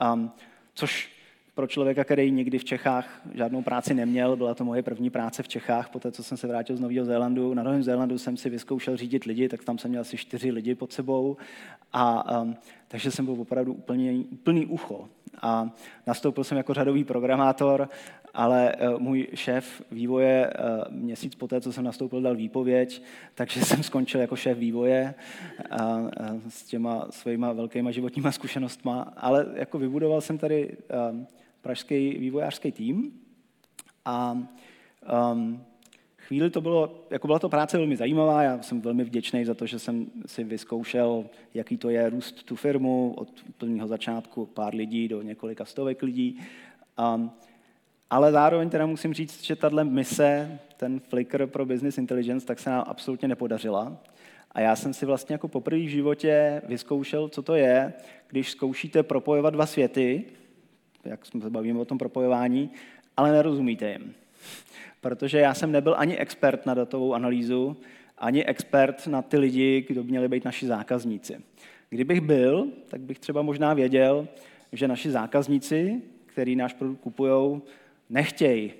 a, což pro člověka, který nikdy v Čechách žádnou práci neměl, byla to moje první práce v Čechách, poté co jsem se vrátil z Nového Zélandu. Na Novém Zélandu jsem si vyzkoušel řídit lidi, tak tam jsem měl asi čtyři lidi pod sebou, a, um, takže jsem byl opravdu úplně, úplný ucho. A nastoupil jsem jako řadový programátor, ale uh, můj šéf vývoje uh, měsíc poté, co jsem nastoupil, dal výpověď, [laughs] takže jsem skončil jako šéf vývoje a, a s těma svýma velkýma životníma zkušenostma, ale jako vybudoval jsem tady pražský vývojářský tým a um, chvíli to bylo, jako byla to práce velmi zajímavá, já jsem velmi vděčný za to, že jsem si vyzkoušel, jaký to je růst tu firmu od úplného začátku pár lidí do několika stovek lidí. Um, ale zároveň teda musím říct, že tahle mise, ten Flickr pro Business Intelligence, tak se nám absolutně nepodařila. A já jsem si vlastně jako poprvé v životě vyzkoušel, co to je, když zkoušíte propojovat dva světy, jak jsme se bavíme o tom propojování, ale nerozumíte jim. Protože já jsem nebyl ani expert na datovou analýzu, ani expert na ty lidi, kdo měli být naši zákazníci. Kdybych byl, tak bych třeba možná věděl, že naši zákazníci, který náš produkt kupují, nechtějí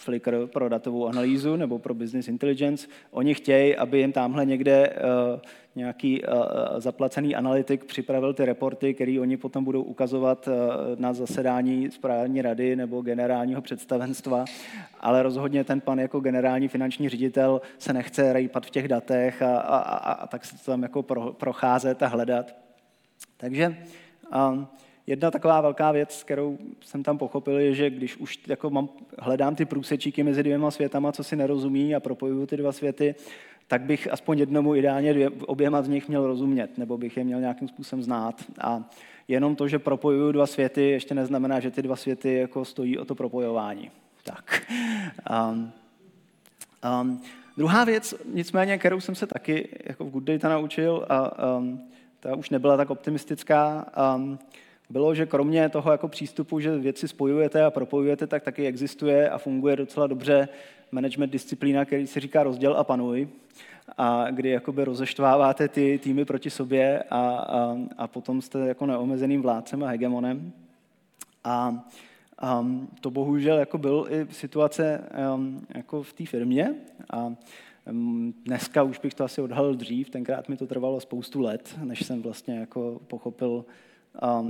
Flickr pro datovou analýzu nebo pro business intelligence. Oni chtějí, aby jim tamhle někde uh, nějaký uh, zaplacený analytik připravil ty reporty, které oni potom budou ukazovat uh, na zasedání správní rady nebo generálního představenstva. Ale rozhodně ten pan jako generální finanční ředitel se nechce rejpat v těch datech a, a, a, a tak se tam jako pro, procházet a hledat. Takže uh, Jedna taková velká věc, kterou jsem tam pochopil, je, že když už jako mám, hledám ty průsečíky mezi dvěma světama, co si nerozumí a propojuju ty dva světy, tak bych aspoň jednomu ideálně dvě, oběma z nich měl rozumět, nebo bych je měl nějakým způsobem znát. A jenom to, že propojuju dva světy, ještě neznamená, že ty dva světy jako stojí o to propojování. Tak. Um, um, druhá věc, nicméně, kterou jsem se taky jako v Good Data naučil, a um, ta už nebyla tak optimistická, um, bylo, že kromě toho jako přístupu, že věci spojujete a propojujete, tak taky existuje a funguje docela dobře management disciplína, který se říká rozděl a panuj, a kdy jakoby rozeštváváte ty týmy proti sobě a, a, a potom jste jako neomezeným vládcem a hegemonem. A um, to bohužel jako byl i situace um, jako v té firmě a um, dneska už bych to asi odhalil dřív, tenkrát mi to trvalo spoustu let, než jsem vlastně jako pochopil,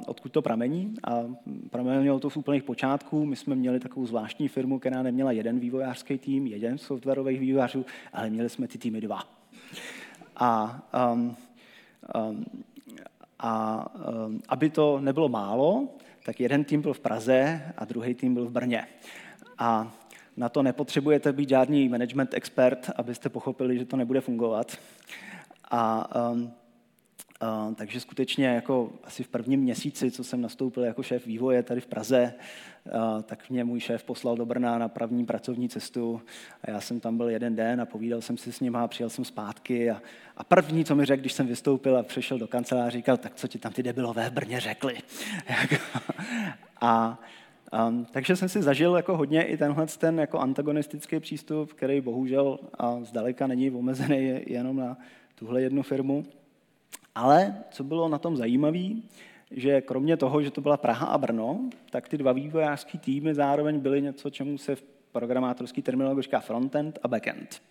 odkud to pramení. A pramenilo to z úplných počátků. My jsme měli takovou zvláštní firmu, která neměla jeden vývojářský tým, jeden softwarových vývojářů, ale měli jsme ty týmy dva. A, um, um, a um, aby to nebylo málo, tak jeden tým byl v Praze a druhý tým byl v Brně. A na to nepotřebujete být žádný management expert, abyste pochopili, že to nebude fungovat. A um, Takže skutečně jako asi v prvním měsíci, co jsem nastoupil jako šéf vývoje tady v Praze, tak mě můj šéf poslal do Brna na první pracovní cestu a já jsem tam byl jeden den a povídal jsem si s ním a přijel jsem zpátky a, a první, co mi řekl, když jsem vystoupil a přešel do kanceláře, říkal, tak co ti tam ty debilové v Brně řekli. [laughs] a Um, takže jsem si zažil jako hodně i tenhle ten jako antagonistický přístup, který bohužel a zdaleka není omezený jenom na tuhle jednu firmu. Ale co bylo na tom zajímavé, že kromě toho, že to byla Praha a Brno, tak ty dva vývojářské týmy zároveň byly něco, čemu se v programátorský terminologii říká frontend a backend.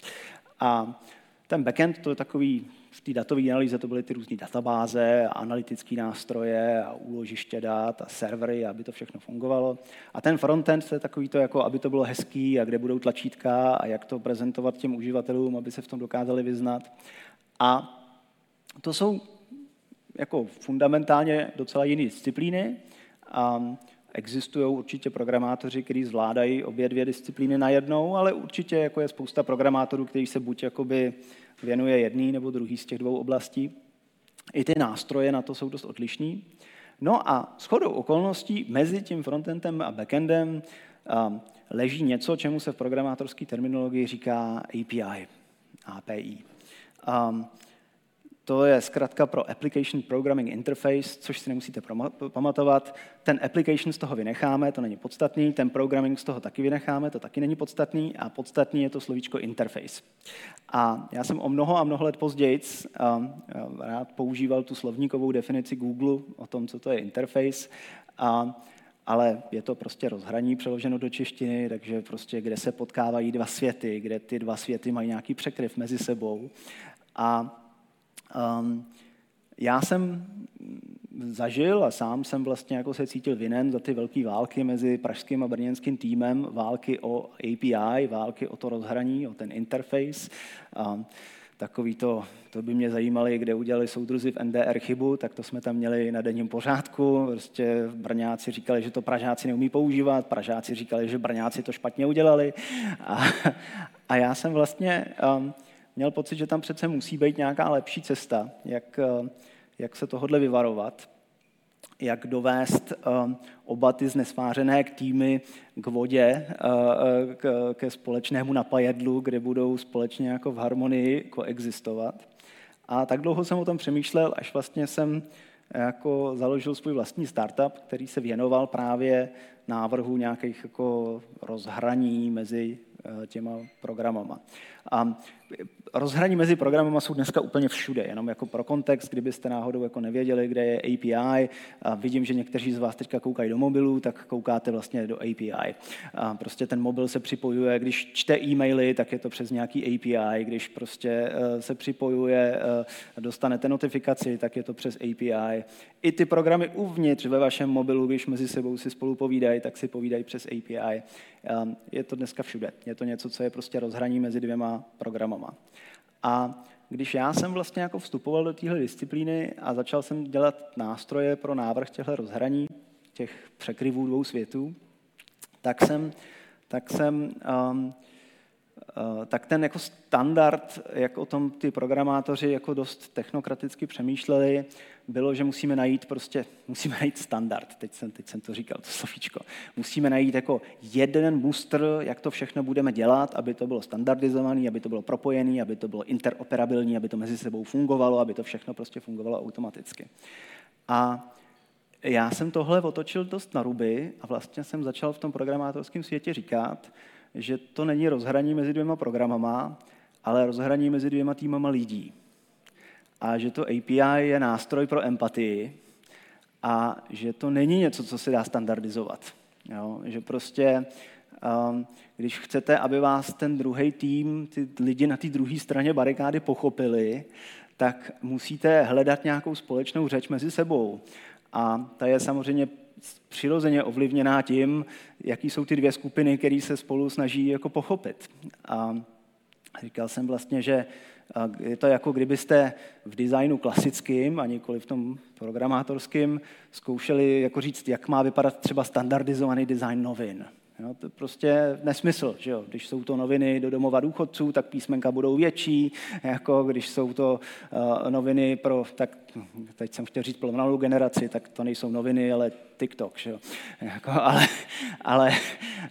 A ten backend to je takový, v té datové analýze to byly ty různé databáze, analytické nástroje a úložiště dat a servery, aby to všechno fungovalo. A ten frontend to je takový to, jako aby to bylo hezký a kde budou tlačítka a jak to prezentovat těm uživatelům, aby se v tom dokázali vyznat. A to jsou jako fundamentálně docela jiné disciplíny. A existují určitě programátoři, kteří zvládají obě dvě disciplíny najednou, ale určitě jako je spousta programátorů, kteří se buď jakoby věnuje jedný nebo druhý z těch dvou oblastí. I ty nástroje na to jsou dost odlišní. No a shodou okolností mezi tím frontendem a backendem leží něco, čemu se v programátorské terminologii říká API. API. Um, to je zkrátka pro Application Programming Interface, což si nemusíte pamatovat. Ten application z toho vynecháme, to není podstatný, ten programming z toho taky vynecháme, to taky není podstatný a podstatný je to slovíčko interface. A já jsem o mnoho a mnoho let později rád používal tu slovníkovou definici Google o tom, co to je interface. A ale je to prostě rozhraní přeloženo do češtiny, takže prostě kde se potkávají dva světy, kde ty dva světy mají nějaký překryv mezi sebou. A um, já jsem zažil a sám jsem vlastně jako se cítil vinen za ty velké války mezi pražským a brněnským týmem, války o API, války o to rozhraní, o ten interface. Um, takový to, to by mě zajímalo, kde udělali soudruzi v NDR chybu, tak to jsme tam měli na denním pořádku. Prostě Brňáci říkali, že to Pražáci neumí používat, Pražáci říkali, že Brňáci to špatně udělali. A, a já jsem vlastně um, měl pocit, že tam přece musí být nějaká lepší cesta, jak, uh, jak se tohodle vyvarovat jak dovést uh, oba ty znesvářené týmy k vodě, uh, k, ke společnému napajedlu, kde budou společně jako v harmonii koexistovat. A tak dlouho jsem o tom přemýšlel, až vlastně jsem jako založil svůj vlastní startup, který se věnoval právě návrhu nějakých jako rozhraní mezi těma programama. A rozhraní mezi programy jsou dneska úplně všude, jenom jako pro kontext, kdybyste náhodou jako nevěděli, kde je API. A vidím, že někteří z vás teďka koukají do mobilu, tak koukáte vlastně do API. A prostě ten mobil se připojuje, když čte e-maily, tak je to přes nějaký API, když prostě eh, se připojuje, eh, dostanete notifikaci, tak je to přes API. I ty programy uvnitř ve vašem mobilu, když mezi sebou si spolu povídají, tak si povídají přes API. Je to dneska všude. Je to něco, co je prostě rozhraní mezi dvěma programama. A když já jsem vlastně jako vstupoval do téhle disciplíny a začal jsem dělat nástroje pro návrh těchto rozhraní, těch překryvů dvou světů, tak jsem, tak jsem um, tak ten jako standard, jak o tom ty programátoři jako dost technokraticky přemýšleli, bylo, že musíme najít prostě, [laughs] musíme najít standard, teď jsem, teď jsem to říkal, to slovíčko. Musíme najít jako jeden mustr, jak to všechno budeme dělat, aby to bylo standardizované, aby to bylo propojené, aby to bylo interoperabilní, aby to mezi sebou fungovalo, aby to všechno prostě fungovalo automaticky. A já jsem tohle otočil dost na ruby a vlastně jsem začal v tom programátorském světě říkat, že to není rozhraní mezi dvěma programama, ale rozhraní mezi dvěma týmama lidí. A že to API je nástroj pro empatii a že to není něco, co se dá standardizovat. Jo? Že prostě, um, když chcete, aby vás ten druhý tým, ty lidi na té druhé straně barikády pochopili, tak musíte hledat nějakou společnou řeč mezi sebou. A ta je samozřejmě přirozeně ovlivněná tím, jaký jsou ty dvě skupiny, které se spolu snaží jako pochopit. A říkal jsem vlastně, že je to jako kdybyste v designu klasickým a nikoli v tom programátorským zkoušeli jako říct, jak má vypadat třeba standardizovaný design novin. Jo, to prostě nesmysl, že jo? Když jsou to noviny do domova důchodců, tak písmenka budou větší, jako když jsou to uh, noviny pro, tak teď jsem chtěl říct plnou generaci, tak to nejsou noviny, ale TikTok, že jo? Jako, ale, ale,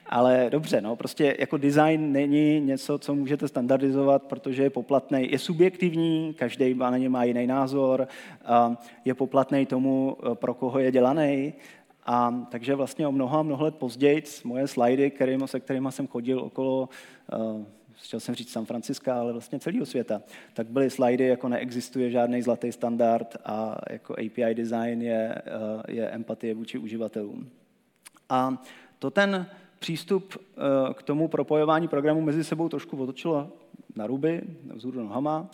ale, dobře, no, prostě jako design není něco, co můžete standardizovat, protože je poplatný, je subjektivní, každý na ně má jiný názor, uh, je poplatný tomu, uh, pro koho je dělaný, a takže vlastně o mnoho a mnoho let později moje slajdy, kterým, se kterými jsem chodil okolo, uh, chtěl jsem říct San Franciska, ale vlastně celého světa, tak byly slajdy, jako neexistuje žádný zlatý standard a jako API design je, uh, je empatie vůči uživatelům. A to ten přístup uh, k tomu propojování programů mezi sebou trošku otočilo na ruby, vzhůru nohama.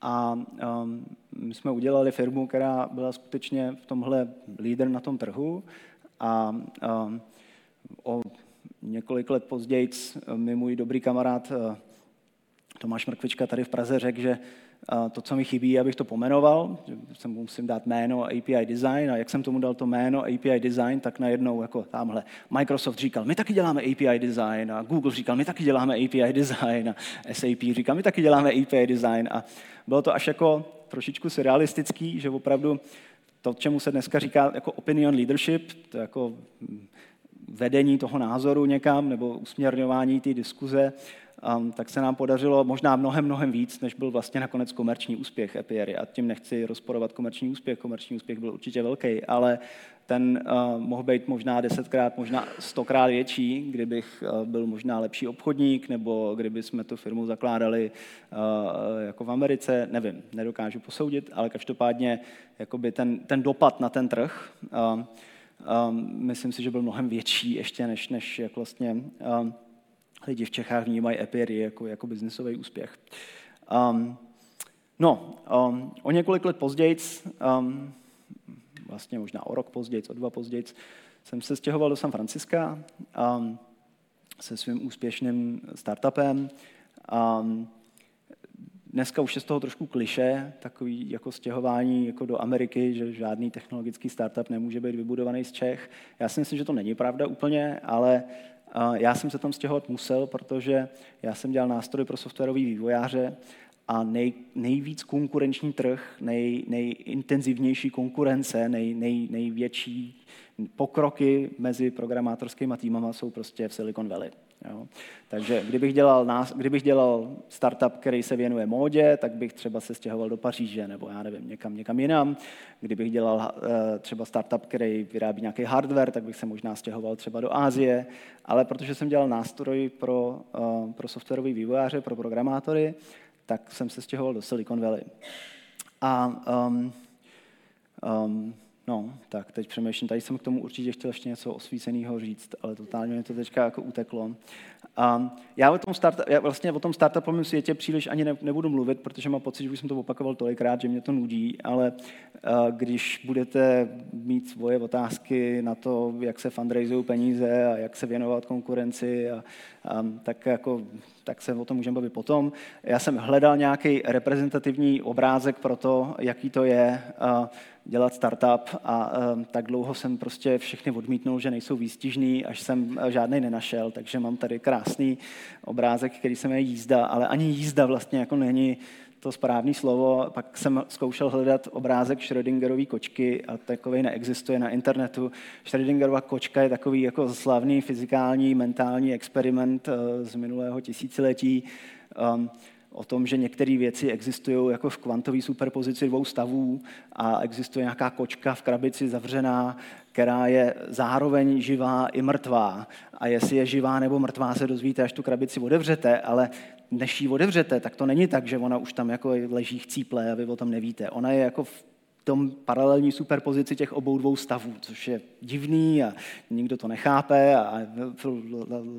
A um, my jsme udělali firmu, která byla skutečně v tomhle líder na tom trhu. A um, o několik let později mi můj dobrý kamarád uh, Tomáš Mrkvička tady v Praze řekl, že to, co mi chybí, abych to pomenoval, že musím dát jméno API design a jak jsem tomu dal to jméno API design, tak najednou jako tamhle Microsoft říkal, my taky děláme API design a Google říkal, my taky děláme API design a SAP říkal, my taky děláme API design a bylo to až jako trošičku surrealistický, že opravdu to, čemu se dneska říká jako opinion leadership, to jako vedení toho názoru někam nebo usměrňování té diskuze, um, tak se nám podařilo možná mnohem, mnohem víc, než byl vlastně nakonec komerční úspěch Epiery. A tím nechci rozporovat komerční úspěch, komerční úspěch byl určitě velký, ale ten uh, mohl být možná desetkrát, možná stokrát větší, kdybych uh, byl možná lepší obchodník, nebo kdyby jsme tu firmu zakládali uh, jako v Americe, nevím, nedokážu posoudit, ale každopádně jakoby ten, ten dopad na ten trh, uh, um, myslím si, že byl mnohem větší ještě, než, než jak vlastně um, lidi v Čechách vnímají Epiry jako, jako biznisový úspěch. Um, no, um, o několik let později, um, vlastně možná o rok později, o dva později, jsem se stěhoval do San Franciska um, se svým úspěšným startupem. Um, dneska už je z toho trošku kliše, takový jako stěhování jako do Ameriky, že žádný technologický startup nemůže být vybudovaný z Čech. Já si myslím, že to není pravda úplně, ale já jsem se tam stěhovat musel, protože já jsem dělal nástroj pro softwarový vývojáře a nej, nejvíc konkurenční trh, nej, nejintenzivnější konkurence, nej, nej, největší pokroky mezi programátorskými týmama jsou prostě v Silicon Valley. Jo. Takže kdybych dělal, nás, kdybych dělal startup, který se věnuje módě, tak bych třeba se stěhoval do Paříže nebo já nevím, někam, někam jinam. Kdybych dělal uh, třeba startup, který vyrábí nějaký hardware, tak bych se možná stěhoval třeba do Ázie. Ale protože jsem dělal nástroj pro, uh, pro softwarové vývojáře, pro programátory, tak jsem se stěhoval do Silicon Valley. A um, um, No, tak teď přemýšlím, tady jsem k tomu určitě chtěl ještě něco osvíceného říct, ale totálně mi to teďka jako uteklo. A já o tom, start, já vlastně o tom startupovém světě příliš ani ne, nebudu mluvit, protože mám pocit, že už jsem to opakoval tolikrát, že mě to nudí, ale uh, když budete mít svoje otázky na to, jak se fundraisují peníze a jak se věnovat konkurenci, a, a, tak, jako, tak se o tom můžeme bavit potom. Já jsem hledal nějaký reprezentativní obrázek pro to, jaký to je uh, dělat startup a uh, tak dlouho jsem prostě všechny odmítnul, že nejsou výstižný, až jsem žádný nenašel, takže mám tady krásný obrázek, který se jmenuje jízda, ale ani jízda vlastně jako není to správné slovo. Pak jsem zkoušel hledat obrázek Schrödingerové kočky a takový neexistuje na internetu. Schrödingerova kočka je takový jako slavný fyzikální, mentální experiment eh, z minulého tisíciletí. Um, o tom, že některé věci existují jako v kvantové superpozici dvou stavů a existuje nějaká kočka v krabici zavřená, která je zároveň živá i mrtvá. A jestli je živá nebo mrtvá, se dozvíte, až tu krabici otevřete, ale než ji otevřete, tak to není tak, že ona už tam jako leží chcíple a vy o tom nevíte. Ona je jako v tom paralelní superpozici těch obou dvou stavů, což je divný a nikdo to nechápe a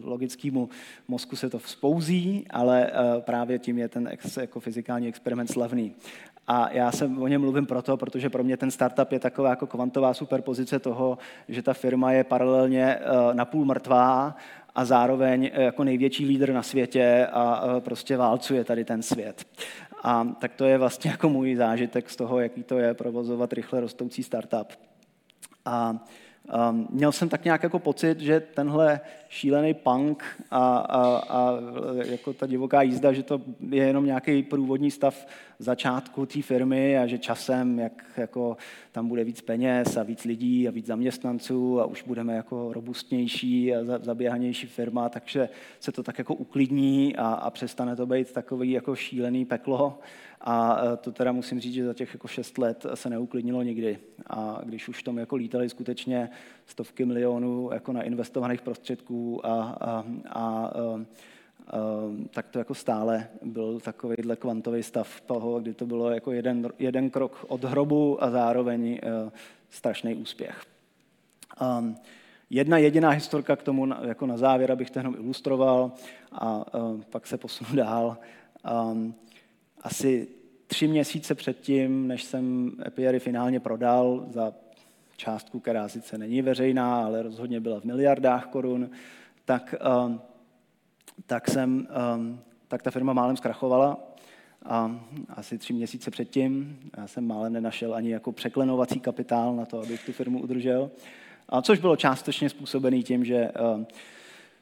logickému mozku se to vzpouzí, ale eh, právě tím je ten jako fyzikální experiment slavný. A já se o něm mluvím proto, protože pro mě ten startup je taková jako kvantová superpozice toho, že ta firma je paralelně eh, napůl mrtvá a zároveň eh, jako největší lídr na světě a prostě válcuje tady ten svět. A tak to je vlastně jako můj zážitek z toho, jaký to je provozovat rychle rostoucí startup. A um, měl jsem tak nějak jako pocit, že tenhle šílený punk a, a, a jako ta divoká jízda, že to je jenom nějaký průvodní stav začátku té firmy a že časem, jak jako tam bude víc peněz a víc lidí a víc zaměstnanců a už budeme jako robustnější a zaběhanější firma, takže se to tak jako uklidní a, a přestane to být takový jako šílený peklo. A e, to teda musím říct, že za těch jako šest let se neuklidnilo nikdy. A když už tam jako lítali skutečně stovky milionů jako na investovaných prostředků a, a, a, a tak to jako stále byl takovýhle kvantový stav toho, kdy to bylo jako jeden, jeden krok od hrobu a zároveň e, strašný úspěch. Um, jedna jediná historka k tomu jako na závěr, abych to jenom ilustroval a uh, pak se posunu dál. Um, asi tři měsíce předtím, než jsem Epiary finálně prodal za částku, která sice není veřejná, ale rozhodně byla v miliardách korun, tak, um, tak, jsem, um, tak ta firma málem zkrachovala. A asi tři měsíce předtím já jsem málem nenašel ani jako překlenovací kapitál na to, abych tu firmu udržel. A což bylo částečně způsobený tím, že um,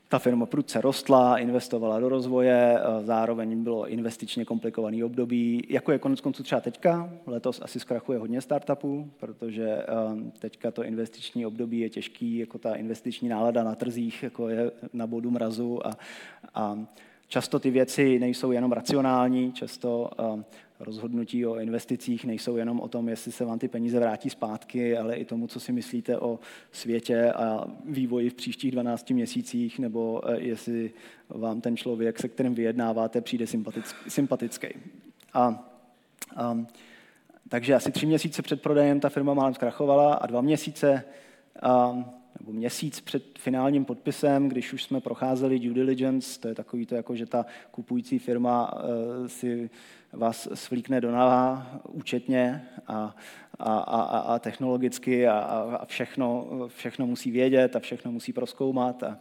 ta firma prudce rostla, investovala do rozvoje, zároveň bylo investičně komplikovaný období, jako je konec konců třeba teďka. Letos asi zkrachuje hodně startupů, protože teďka to investiční období je těžký, jako ta investiční nálada na trzích jako je na bodu mrazu a, a často ty věci nejsou jenom racionální, často rozhodnutí o investicích nejsou jenom o tom, jestli se vám ty peníze vrátí zpátky, ale i tomu, co si myslíte o světě a vývoji v příštích 12 měsících, nebo eh, jestli vám ten člověk, se kterým vyjednáváte, přijde sympatický. A, a, takže asi tři měsíce před prodejem ta firma málem zkrachovala a dva měsíce a, nebo měsíc před finálním podpisem, když už jsme procházeli due diligence, to je takový to, jako že ta kupující firma uh, si vás svlíkne do nala účetně a, a, a, a technologicky a, a všechno, všechno musí vědět a všechno musí proskoumat. A,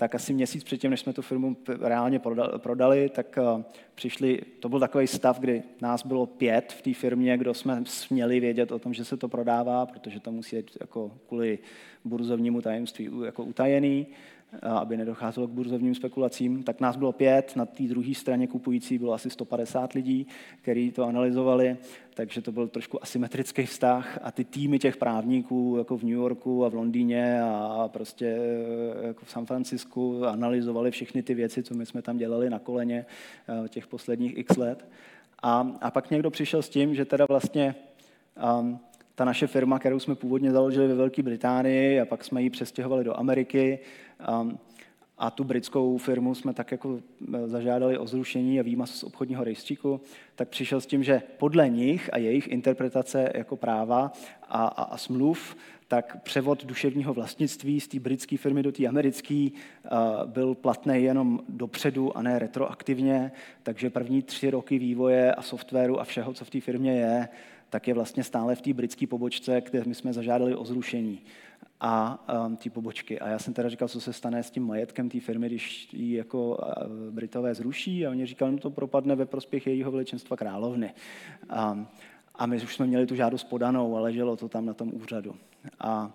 tak asi měsíc předtím, než jsme tu firmu reálně prodali, tak eh, přišli, to byl takový stav, kdy nás bylo pět v té firmě, kdo jsme směli vědět o tom, že se to prodává, protože to musí být jako kvůli burzovnímu tajemství jako utajený aby nedocházelo k burzovním spekulacím, tak nás bylo pět, na té druhé straně kupující bylo asi 150 lidí, kteří to analyzovali, takže to byl trošku asymetrický vztah a ty týmy těch právníků jako v New Yorku a v Londýně a prostě e, jako v San Francisku analyzovali všechny ty věci, co my jsme tam dělali na koleně e, těch posledních x let. A, a pak někdo přišel s tím, že teda vlastně um, ta naše firma, kterou jsme původně založili ve Velké Británii a pak jsme ji přestěhovali do Ameriky, Um, a tu britskou firmu jsme tak jako eh, zažádali o zrušení a výmaz z obchodního rejstříku, tak přišel s tím, že podle nich a jejich interpretace jako práva a, a, a smluv, tak převod duševního vlastnictví z té britské firmy do té americké uh, byl platný jenom dopředu a ne retroaktivně, takže první tři roky vývoje a softwaru a všeho, co v té firmě je, tak je vlastně stále v té britské pobočce, kde my jsme zažádali o zrušení a um, ty pobočky. A já jsem teda říkal, co se stane s tím majetkem té firmy, když ji jako uh, Britové zruší a oni říkali, no to propadne ve prospěch jejího veličenstva královny. Um, a my už jsme měli tu žádost podanou a leželo to tam na tom úřadu. A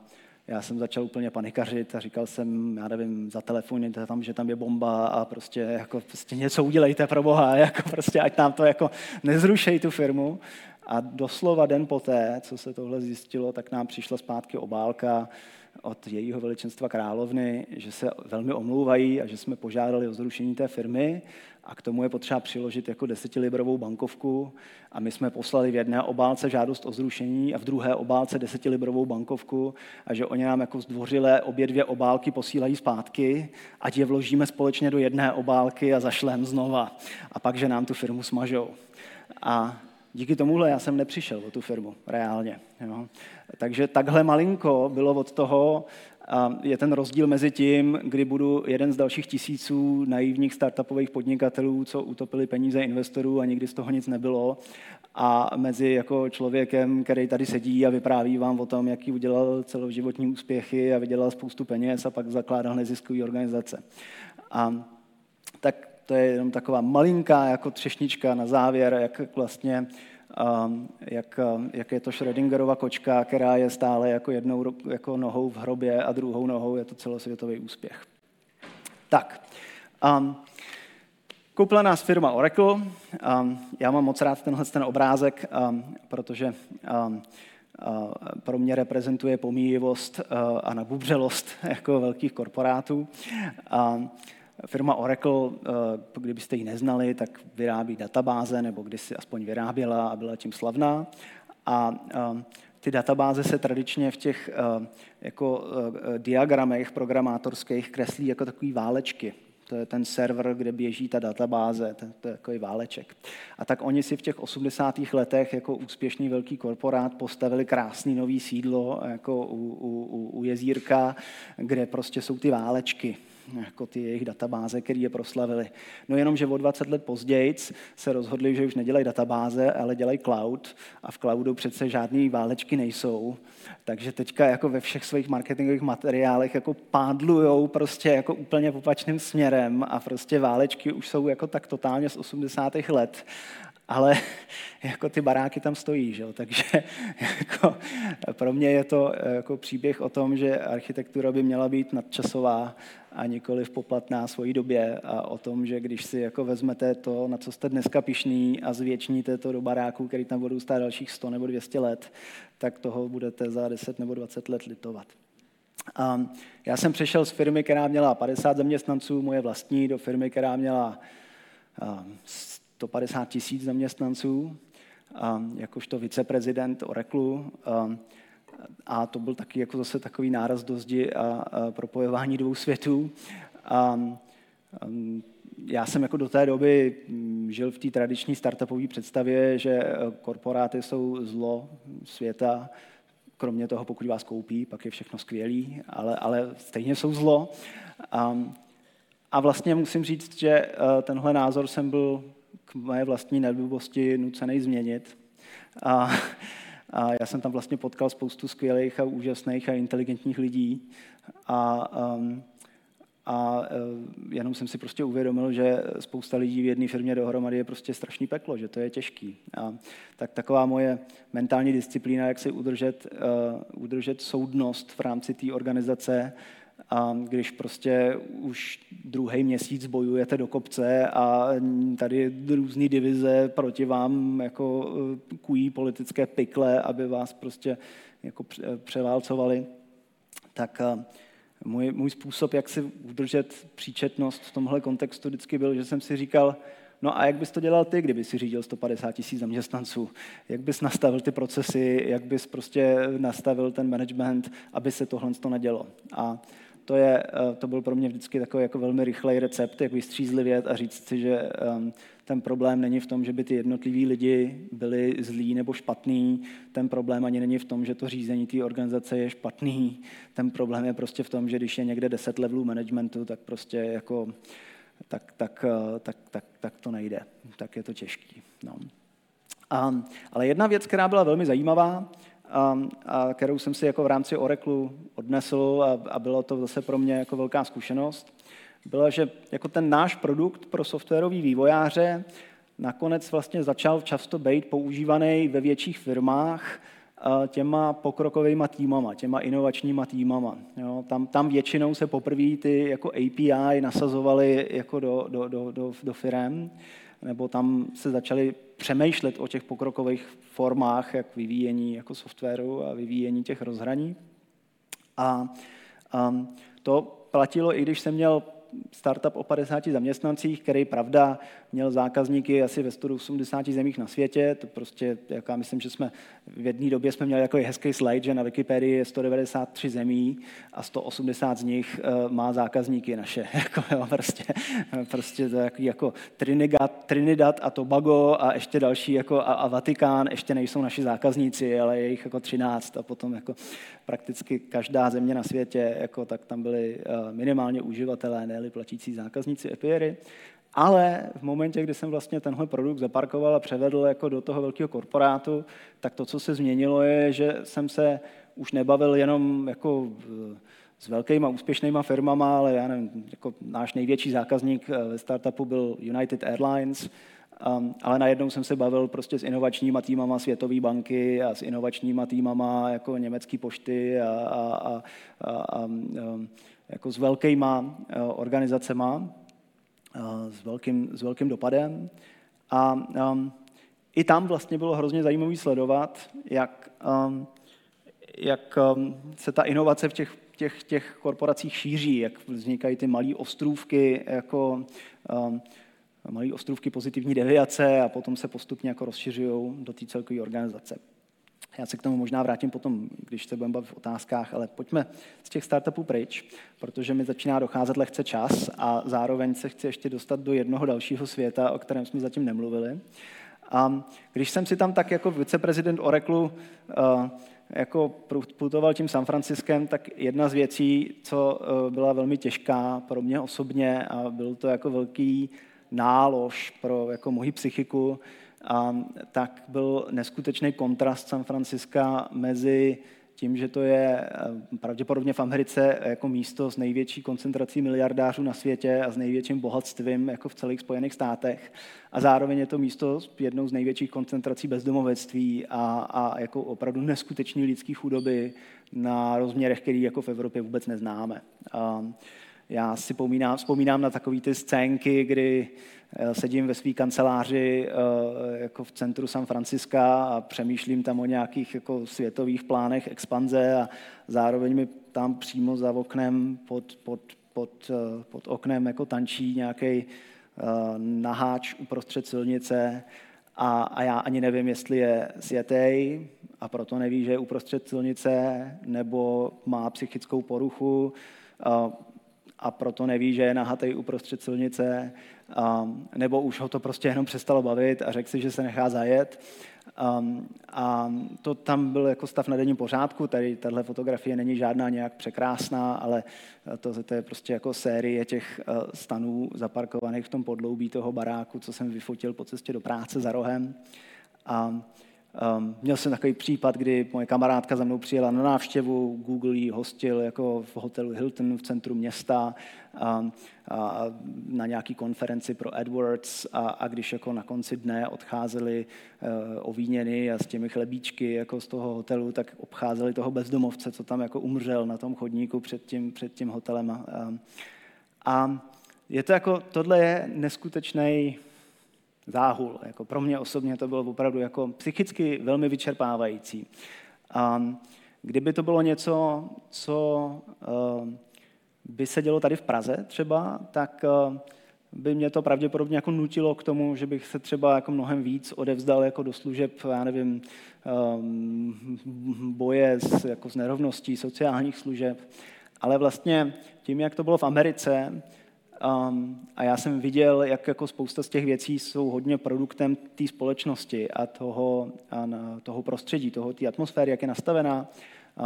já jsem začal úplně panikařit a říkal jsem, já nevím, za telefoně tam, že tam je bomba a prostě, jako, prostě něco udělejte pro Boha, [laughs] jako prostě, ať nám to jako nezrušej tu firmu. A doslova den poté, co se tohle zjistilo, tak nám přišla zpátky obálka od jejího veličenstva královny, že se velmi omlouvají a že jsme požádali o zrušení té firmy. A k tomu je potřeba přiložit jako desetilibrovou bankovku. A my jsme poslali v jedné obálce žádost o zrušení a v druhé obálce desetilibrovou bankovku. A že oni nám jako zdvořile obě dvě obálky posílají zpátky, ať je vložíme společně do jedné obálky a zašlem znova. A pak, že nám tu firmu smažou. A díky tomuhle já jsem nepřišel o tu firmu, reálně. Jo. Takže takhle malinko bylo od toho, a je ten rozdíl mezi tím, kdy budu jeden z dalších tisíců naivních startupových podnikatelů, co utopili peníze investorů a nikdy z toho nic nebylo, a mezi jako člověkem, který tady sedí a vypráví vám o tom, jaký udělal celoživotní úspěchy a vydělal spoustu peněz a pak zakládal neziskové organizace. A to je jenom taková malinká jako třešnička na závěr, jak vlastně um, jak, um, jak je to Schrödingerova kočka, která je stále jako jednou jako nohou v hrobě a druhou nohou je to celosvětový úspěch. Tak, um, koupila nás firma Oracle. Um, já mám moc rád tenhle ten obrázek, um, protože um, uh, pro mě reprezentuje pomíjivost uh, a nabubřelost [laughs] jako velkých korporátů. Um, Firma Oracle, eh, kdybyste ji neznali, tak vyrábí databáze, nebo kdysi aspoň vyráběla a byla tím slavná. A eh, ty databáze se tradičně v těch eh, jako diagramech programátorských kreslí jako takové válečky. To je ten server, kde běží ta databáze, to, to je takový váleček. A tak oni si v těch 80. letech jako úspěšný velký korporát postavili krásný nový sídlo jako u, u, u jezírka, kde prostě jsou ty válečky jako ty jejich databáze, které je proslavili. No jenom, že o 20 let později se rozhodli, že už nedělají databáze, ale dělají cloud a v cloudu přece žádné válečky nejsou. Takže teďka jako ve všech svých marketingových materiálech jako pádlujou prostě jako úplně opačným směrem a prostě válečky už jsou jako tak totálně z 80. let ale [laughs] jako ty baráky tam stojí, že? takže [laughs] jako, pro mě je to jako příběh o tom, že architektura by měla být nadčasová a nikoli v poplatná svojí době a o tom, že když si jako vezmete to, na co jste dneska pišný a zvětšníte to do baráků, který tam budou stát dalších 100 nebo 200 let, tak toho budete za 10 nebo 20 let litovat. A já jsem přešel z firmy, která měla 50 zaměstnanců, moje vlastní, do firmy, která měla 150 tisíc zaměstnanců, jakožto viceprezident Oracle. A to byl taky jako zase takový náraz do zdi a propojování dvou světů. A, já jsem jako do té doby mm, žil v té tradiční startupové představě, že e, korporáty jsou zlo světa, kromě toho, pokud vás koupí, pak je všechno skvělý, ale, ale stejně jsou zlo. A, a vlastně musím říct, že e, tenhle názor jsem byl k mé vlastní nedlubosti nucený změnit. A, a já jsem tam vlastně potkal spoustu skvělých a úžasných a inteligentních lidí. A, um, a uh, jenom jsem si prostě uvědomil, že spousta lidí v jedné firmě dohromady je prostě strašný peklo, že to je těžký. A tak taková moje mentální disciplína, jak si udržet, uh, udržet soudnost v rámci té organizace, a když prostě už druhý měsíc bojujete do kopce a tady různé divize proti vám jako eh, kují politické pikle, aby vás prostě jako převálcovali, tak eh, můj, můj způsob, jak si udržet příčetnost v tomhle kontextu vždycky byl, že jsem si říkal, No a jak bys to dělal ty, kdyby si řídil 150 tisíc zaměstnanců? Jak bys nastavil ty procesy, jak bys prostě nastavil ten management, aby se tohle to nedělo? A to, je, eh, to byl pro mě vždycky takový jako velmi rychlej recept, jak vystřízlivět a říct si, že ehm, ten problém není v tom, že by ty jednotliví lidi byli zlí nebo špatný, ten problém ani není v tom, že to řízení té organizace je špatný, ten problém je prostě v tom, že když je někde 10 levelů managementu, tak prostě jako tak, tak, eh, tak, tak, tak to nejde, tak je to těžký. No. A, ale jedna věc, která byla velmi zajímavá, a, a kterou jsem si jako v rámci Oracle odnesl a, a bylo to zase pro mě jako velká zkušenost, byla, že jako ten náš produkt pro softwarový vývojáře nakonec vlastně začal často být používaný ve větších firmách těma pokrokovými týmama, těma inovačníma týmama. Jo, tam, tam většinou se poprvé ty jako API nasazovaly jako do, do, do, do, do firm, nebo tam se začali přemýšlet o těch pokrokových formách, jak vyvíjení jako softwaru a vyvíjení těch rozhraní. A, a to platilo, i když jsem měl startup o 50 zaměstnancích, který, pravda, měl zákazníky asi ve 180 zemích na světě. To prostě, jak já myslím, že jsme v jedné době jsme měli jako hezký slide, že na Wikipedii je 193 zemí a 180 z nich uh, má zákazníky naše. [laughs] jako, jo, prostě, prostě to jako, jako Trinidad, Trinidad a Tobago a ještě další jako a, a Vatikán ještě nejsou naši zákazníci, ale je jich jako 13 a potom jako prakticky každá země na světě, jako, tak tam byli uh, minimálně uživatelé, ne platící zákazníci Epiery. Ale v momentě, kdy jsem vlastně tenhle produkt zaparkoval a převedl jako do toho velkého korporátu, tak to, co se změnilo, je, že jsem se už nebavil jenom jako s velkýma úspěšnýma firmama, ale já nevím, jako náš největší zákazník eh, ve startupu byl United Airlines, Um, ale najednou jsem se bavil prostě s inovačníma týmama Světové banky a s inovačníma týmama jako německé pošty a, a, a, a, a um, jako s velkýma uh, organizacema, s, velkým, s velkým dopadem. A um, i tam vlastně bylo hrozně zajímavé sledovat, jak, um, jak um, se ta inovace v těch, těch, těch korporacích šíří, jak vznikají ty malé ostrůvky, jako um, malé ostrůvky pozitivní deviace a potom se postupně jako rozšiřují do té celkové organizace. Já se k tomu možná vrátím potom, když se budeme bavit v otázkách, ale pojďme z těch startupů pryč, protože mi začíná docházet lehce čas a zároveň se chci ještě dostat do jednoho dalšího světa, o kterém jsme zatím nemluvili. A když jsem si tam tak jako viceprezident Oracle uh, jako putoval tím San Franciskem, tak jedna z věcí, co uh, byla velmi těžká pro mě osobně a byl to jako velký nálož pro jako moji psychiku, a, tak byl neskutečný kontrast San Franciska mezi tím, že to je eh, pravděpodobně v Americe jako místo s největší koncentrací miliardářů na světě a s největším bohatstvím jako v celých Spojených státech. A zároveň je to místo s jednou z největších koncentrací bezdomovectví a, a jako opravdu neskutečný lidský chudoby na rozměrech, který jako v Evropě vůbec neznáme. A já si vzpomínám, vzpomínám na takové ty scénky, kdy Eh, sedím ve své kanceláři eh, jako v centru San Franciska a přemýšlím tam o nějakých jako světových plánech expanze a zároveň mi tam přímo za oknem pod, pod, pod, eh, pod oknem jako tančí nějaký naháč uprostřed silnice a, a já ani nevím, jestli je světej a proto neví, že je uprostřed silnice, nebo má psychickou poruchu a proto neví, že je nahatý uprostřed silnice, um, nebo už ho to prostě jenom přestalo bavit a řekl si, že se nechá zajet. Um, a to tam byl jako stav na denním pořádku, tady tahle fotografie není žádná nějak překrásná, ale to, to je prostě jako série těch uh, stanů zaparkovaných v tom podloubí toho baráku, co jsem vyfotil po cestě do práce za rohem. A Um, měl jsem takový případ, kdy moje kamarádka za mnou přijela na návštěvu, Google ji hostil jako v hotelu Hilton v centru města um, a na nějaký konferenci pro AdWords a, a když jako na konci dne odcházeli uh, ovíněny a s těmi chlebíčky jako z toho hotelu, tak obcházeli toho bezdomovce, co tam jako umřel na tom chodníku před tím, před tím hotelem. Um, a je to jako, tohle je neskutečný záhul. Jako pro mě osobně to bylo opravdu jako psychicky velmi vyčerpávající. A kdyby to bylo něco, co uh, by se dělo tady v Praze třeba, tak uh, by mě to pravděpodobně jako nutilo k tomu, že bych se třeba jako mnohem víc odevzdal jako do služeb, já nevím, um, boje s, jako s nerovností, sociálních služeb. Ale vlastně tím, jak to bylo v Americe, Um, a já jsem viděl, jak jako spousta z těch věcí jsou hodně produktem té společnosti a toho, a toho prostředí, toho té atmosféry, jak je nastavená,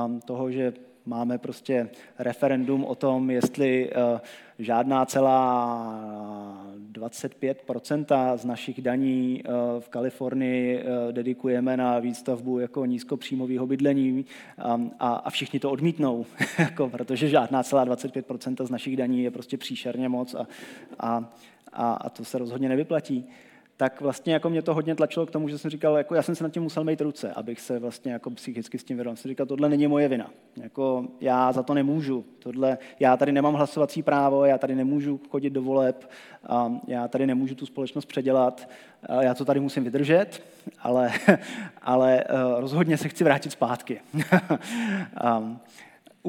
um, toho, že máme prostě referendum o tom, jestli uh, žádná celá 25% z našich daní uh, v Kalifornii uh, dedikujeme na výstavbu jako nízkopříjmového bydlení um, a, a všichni to odmítnou, [laughs] jako, protože žádná celá 25% z našich daní je prostě příšerně moc a, a, a, a to se rozhodně nevyplatí tak vlastně jako mě to hodně tlačilo k tomu, že jsem říkal, jako já jsem se nad tím musel mít ruce, abych se vlastně jako psychicky s tím vědomil. Jsem říkal, tohle není moje vina. Jako já za to nemůžu. Tohle, já tady nemám hlasovací právo, já tady nemůžu chodit do voleb, a já tady nemůžu tu společnost předělat, a já to tady musím vydržet, ale, [laughs] ale eh, rozhodně se chci vrátit zpátky. [laughs]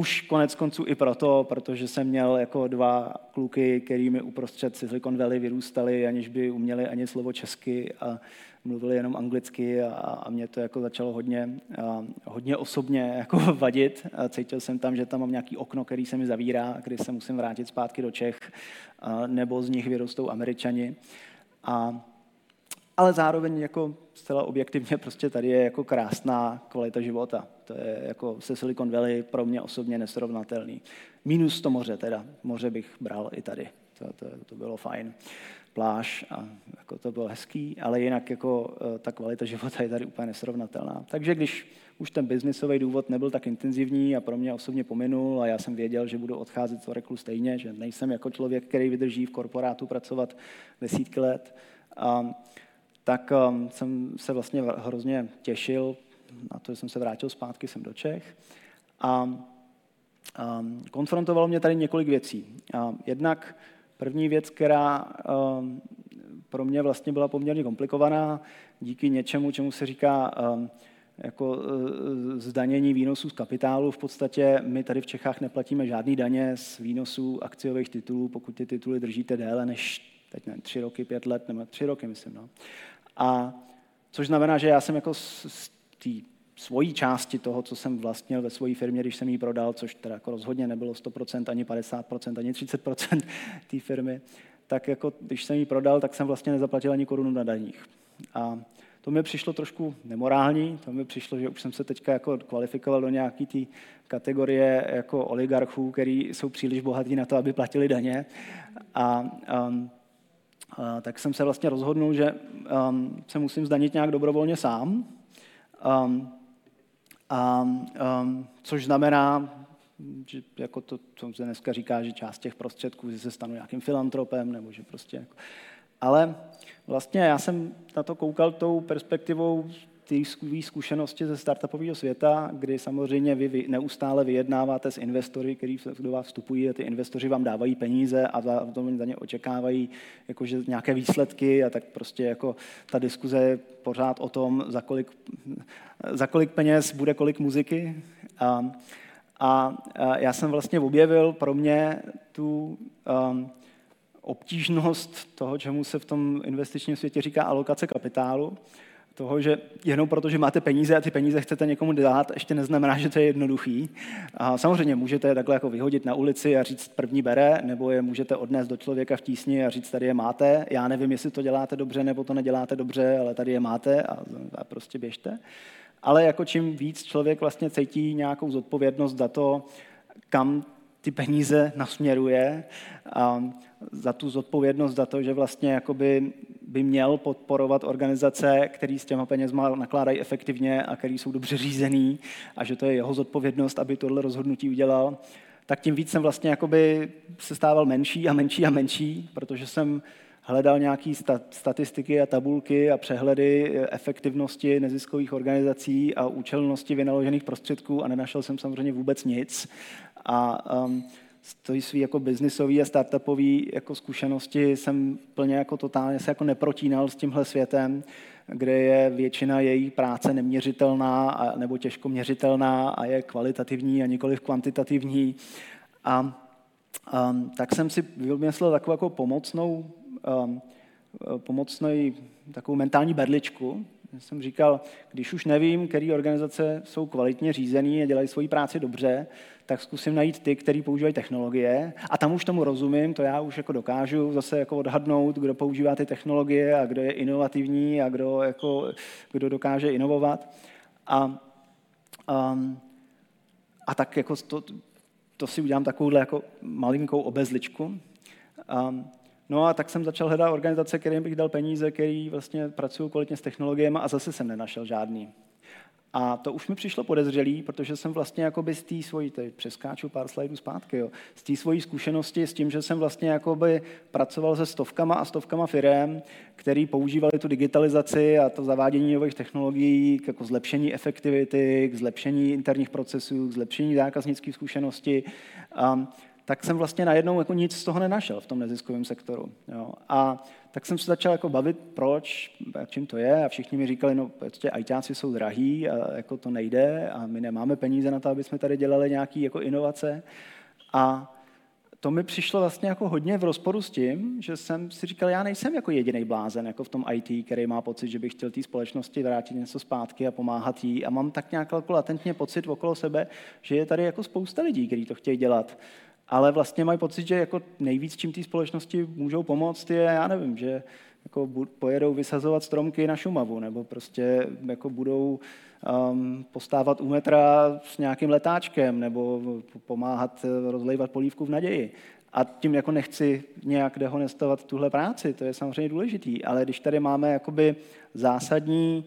Už konec konců i proto, protože jsem měl jako dva kluky, kterými uprostřed Silicon Valley vyrůstali, aniž by uměli ani slovo česky a mluvili jenom anglicky a, a mě to jako začalo hodně, a, hodně osobně jako [laughs] vadit. A cítil jsem tam, že tam mám nějaký okno, který se mi zavírá, kdy se musím vrátit zpátky do Čech, a, nebo z nich vyrostou Američani. A ale zároveň jako zcela objektivně prostě tady je jako krásná kvalita života. To je jako se Silicon Valley pro mě osobně nesrovnatelný. Minus to moře teda. Moře bych bral i tady. To, to, to bylo fajn. Pláž a jako to bylo hezký, ale jinak jako eh, ta kvalita života je tady úplně nesrovnatelná. Takže když už ten biznisový důvod nebyl tak intenzivní a pro mě osobně pominul a já jsem věděl, že budu odcházet z Oracle stejně, že nejsem jako člověk, který vydrží v korporátu pracovat desítky let, a tak um, jsem se vlastně hrozně těšil na to, že jsem se vrátil zpátky sem do Čech. A um, konfrontovalo mě tady několik věcí. Jednak první věc, která um, pro mě vlastně byla poměrně komplikovaná, díky něčemu, čemu se říká um, jako uh, zdanění výnosů z kapitálu. V podstatě my tady v Čechách neplatíme žádný daně z výnosů akciových titulů, pokud ty tituly držíte déle než teď ne, tři roky, pět let, nebo tři roky, myslím. No. A což znamená, že já jsem jako z, z té svojí části toho, co jsem vlastnil ve své firmě, když jsem ji prodal, což teda jako rozhodně nebylo 100%, ani 50%, ani 30% [laughs] té firmy, tak jako když jsem ji prodal, tak jsem vlastně nezaplatil ani korunu na daních. A to mi přišlo trošku nemorální, to mi přišlo, že už jsem se teďka jako kvalifikoval do nějaké té kategorie jako oligarchů, který jsou příliš bohatí na to, aby platili daně. A um, tak jsem se vlastně rozhodnul, že um, se musím zdanit nějak dobrovolně sám. Um, A, um, což znamená, že jako to, co se dneska říká, že část těch prostředků že se stanu nějakým filantropem, nebo že prostě jako... Ale vlastně já jsem na to koukal tou perspektivou té zkušenosti ze startupového světa, kdy samozřejmě vy neustále vyjednáváte s investory, kteří do vás vstupují a ty investoři vám dávají peníze a za, za ně očekávají jakože nějaké výsledky a tak prostě jako ta diskuze je pořád o tom, za kolik, za kolik peněz bude kolik muziky. A, a, a já jsem vlastně objevil pro mě tu um, obtížnost toho, čemu se v tom investičním světě říká alokace kapitálu, toho, že jenom proto, že máte peníze a ty peníze chcete někomu dát, ještě neznamená, že to je jednoduchý. A samozřejmě můžete je takhle jako vyhodit na ulici a říct první bere, nebo je můžete odnést do člověka v tísni a říct tady je máte. Já nevím, jestli to děláte dobře nebo to neděláte dobře, ale tady je máte a, a prostě běžte. Ale jako čím víc člověk vlastně cítí nějakou zodpovědnost za to, kam ty peníze nasměruje, a za tu zodpovědnost, za to, že vlastně jakoby by měl podporovat organizace, které s těma penězma nakládají efektivně a které jsou dobře řízený a že to je jeho zodpovědnost, aby tohle rozhodnutí udělal, tak tím víc jsem vlastně jakoby se stával menší a menší a menší, protože jsem hledal nějaké statistiky a tabulky a přehledy efektivnosti neziskových organizací a účelnosti vynaložených prostředků a nenašel jsem samozřejmě vůbec nic. A um, z svý jako biznisový a startupový jako zkušenosti jsem plně jako totálně se jako neprotínal s tímhle světem, kde je většina její práce neměřitelná a, nebo těžko měřitelná a je kvalitativní a nikoli kvantitativní. A um, tak jsem si vymyslel takovou jako pomocnou, um, pomocnou takovou mentální berličku, jsem říkal, když už nevím, které organizace jsou kvalitně řízené a dělají svoji práci dobře, tak zkusím najít ty, který používají technologie. A tam už tomu rozumím, to já už jako dokážu zase jako odhadnout, kdo používá ty technologie a kdo je inovativní a kdo, jako, kdo dokáže inovovat. A, a, a tak jako to, to si udělám takovouhle jako malinkou obezličku. A, No a tak jsem začal hledat organizace, kterým bych dal peníze, který vlastně pracují kvalitně s technologiemi a zase jsem nenašel žádný. A to už mi přišlo podezřelý, protože jsem vlastně jakoby z té svojí, teď přeskáču pár slajdů zpátky, jo, z té svojí zkušenosti s tím, že jsem vlastně jakoby pracoval se stovkama a stovkama firm, který používali tu digitalizaci a to zavádění nových technologií k jako zlepšení efektivity, k zlepšení interních procesů, k zlepšení zákaznické zkušenosti. A tak jsem vlastně najednou jako nic z toho nenašel v tom neziskovém sektoru. Jo. A tak jsem se začal jako bavit, proč, čím to je a všichni mi říkali, no prostě ajťáci jsou drahý a jako to nejde a my nemáme peníze na to, aby jsme tady dělali nějaké jako inovace. A to mi přišlo vlastně jako hodně v rozporu s tím, že jsem si říkal, já nejsem jako jediný blázen jako v tom IT, který má pocit, že bych chtěl té společnosti vrátit něco zpátky a pomáhat jí. A mám tak nějak jako latentně pocit okolo sebe, že je tady jako spousta lidí, kteří to chtějí dělat ale vlastně mají pocit, že jako nejvíc, čím té společnosti můžou pomoct, je, já nevím, že jako pojedou vysazovat stromky na Šumavu, nebo prostě jako budou um, postávat u metra s nějakým letáčkem, nebo pomáhat eh, rozlejvat polívku v naději. A tím jako nechci nějak dehonestovat tuhle práci, to je samozřejmě důležitý, ale když tady máme jakoby zásadní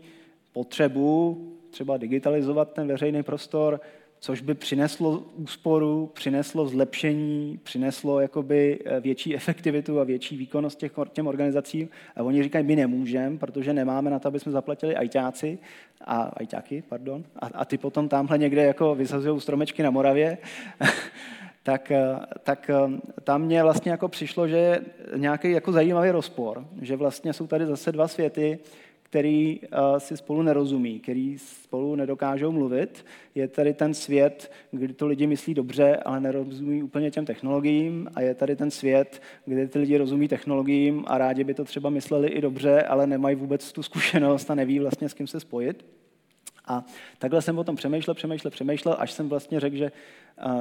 potřebu třeba digitalizovat ten veřejný prostor, což by přineslo úsporu, přineslo zlepšení, přineslo jakoby eh, větší efektivitu a větší výkonnost těch, těm organizacím. A oni říkají, my nemůžeme, protože nemáme na to, aby jsme zaplatili ajťáci, a ajťáky, pardon, a, a ty potom tamhle někde jako vysazují stromečky na Moravě, [laughs] tak, eh, tak eh, tam mě vlastně jako přišlo, že nějaký jako zajímavý rozpor, že vlastně jsou tady zase dva světy, který uh, si spolu nerozumí, který spolu nedokážou mluvit. Je tady ten svět, kdy to lidi myslí dobře, ale nerozumí úplně těm technologiím a je tady ten svět, kde ty lidi rozumí technologiím a rádi by to třeba mysleli i dobře, ale nemají vůbec tu zkušenost a neví vlastně s kým se spojit. A takhle jsem o tom přemýšlel, přemýšlel, přemýšlel, až jsem vlastně řekl, že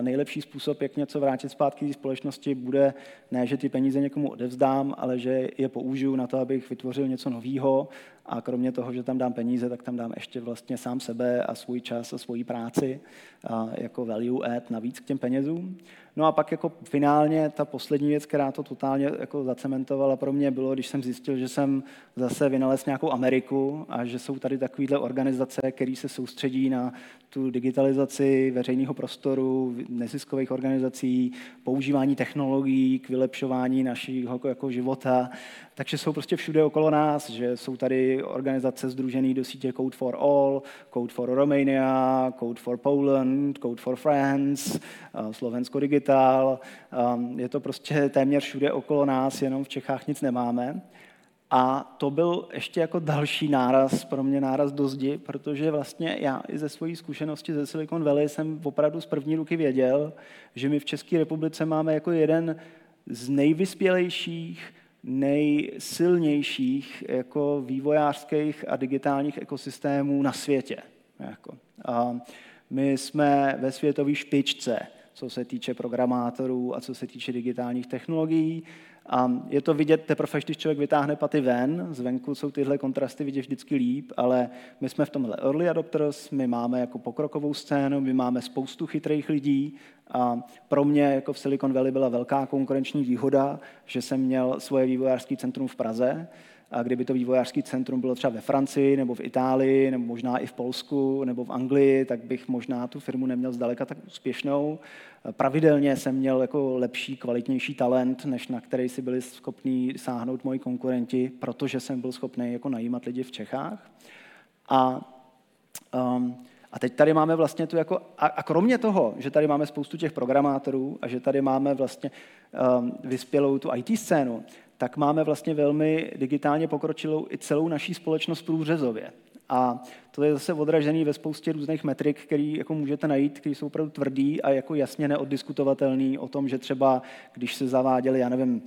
nejlepší způsob, jak něco vrátit zpátky do společnosti, bude ne, že ty peníze někomu odevzdám, ale že je použiju na to, abych vytvořil něco nového a kromě toho, že tam dám peníze, tak tam dám ještě vlastně sám sebe a svůj čas a svoji práci a jako value add navíc k těm penězům. No a pak jako finálně ta poslední věc, která to totálně jako zacementovala pro mě, bylo, když jsem zjistil, že jsem zase vynalez nějakou Ameriku a že jsou tady takovéhle organizace, které se soustředí na tu digitalizaci veřejného prostoru, neziskových organizací, používání technologií k vylepšování našeho jako života. Takže jsou prostě všude okolo nás, že jsou tady organizace združené do sítě Code for All, Code for Romania, Code for Poland, Code for France, Slovensko Digital. Je to prostě téměř všude okolo nás, jenom v Čechách nic nemáme. A to byl ještě jako další náraz, pro mě náraz do zdi, protože vlastně já i ze své zkušenosti ze Silicon Valley jsem opravdu z první ruky věděl, že my v České republice máme jako jeden z nejvyspělejších, nejsilnějších jako vývojářských a digitálních ekosystémů na světě. Jako. A my jsme ve světové špičce, co se týče programátorů a co se týče digitálních technologií. A je to vidět teprve, když člověk vytáhne paty ven, zvenku jsou tyhle kontrasty vidět vždycky líp, ale my jsme v tomhle early adopters, my máme jako pokrokovou scénu, my máme spoustu chytrých lidí a pro mě jako v Silicon Valley byla velká konkurenční výhoda, že jsem měl svoje vývojářské centrum v Praze, kdyby to vývojářské centrum bylo třeba ve Francii, nebo v Itálii, nebo možná i v Polsku, nebo v Anglii, tak bych možná tu firmu neměl zdaleka tak úspěšnou. Pravidelně jsem měl jako lepší, kvalitnější talent, než na který si byli schopní sáhnout moji konkurenti, protože jsem byl schopný jako najímat lidi v Čechách. A, um, a teď tady máme vlastně tu jako, a, a kromě toho, že tady máme spoustu těch programátorů a že tady máme vlastně um, vyspělou tu IT scénu, tak máme vlastně velmi digitálně pokročilou i celou naší společnost průřezově. A to je zase odražený ve spoustě různých metrik, které jako můžete najít, které jsou opravdu tvrdý a jako jasně neoddiskutovatelný o tom, že třeba, když se zaváděli, já nevím,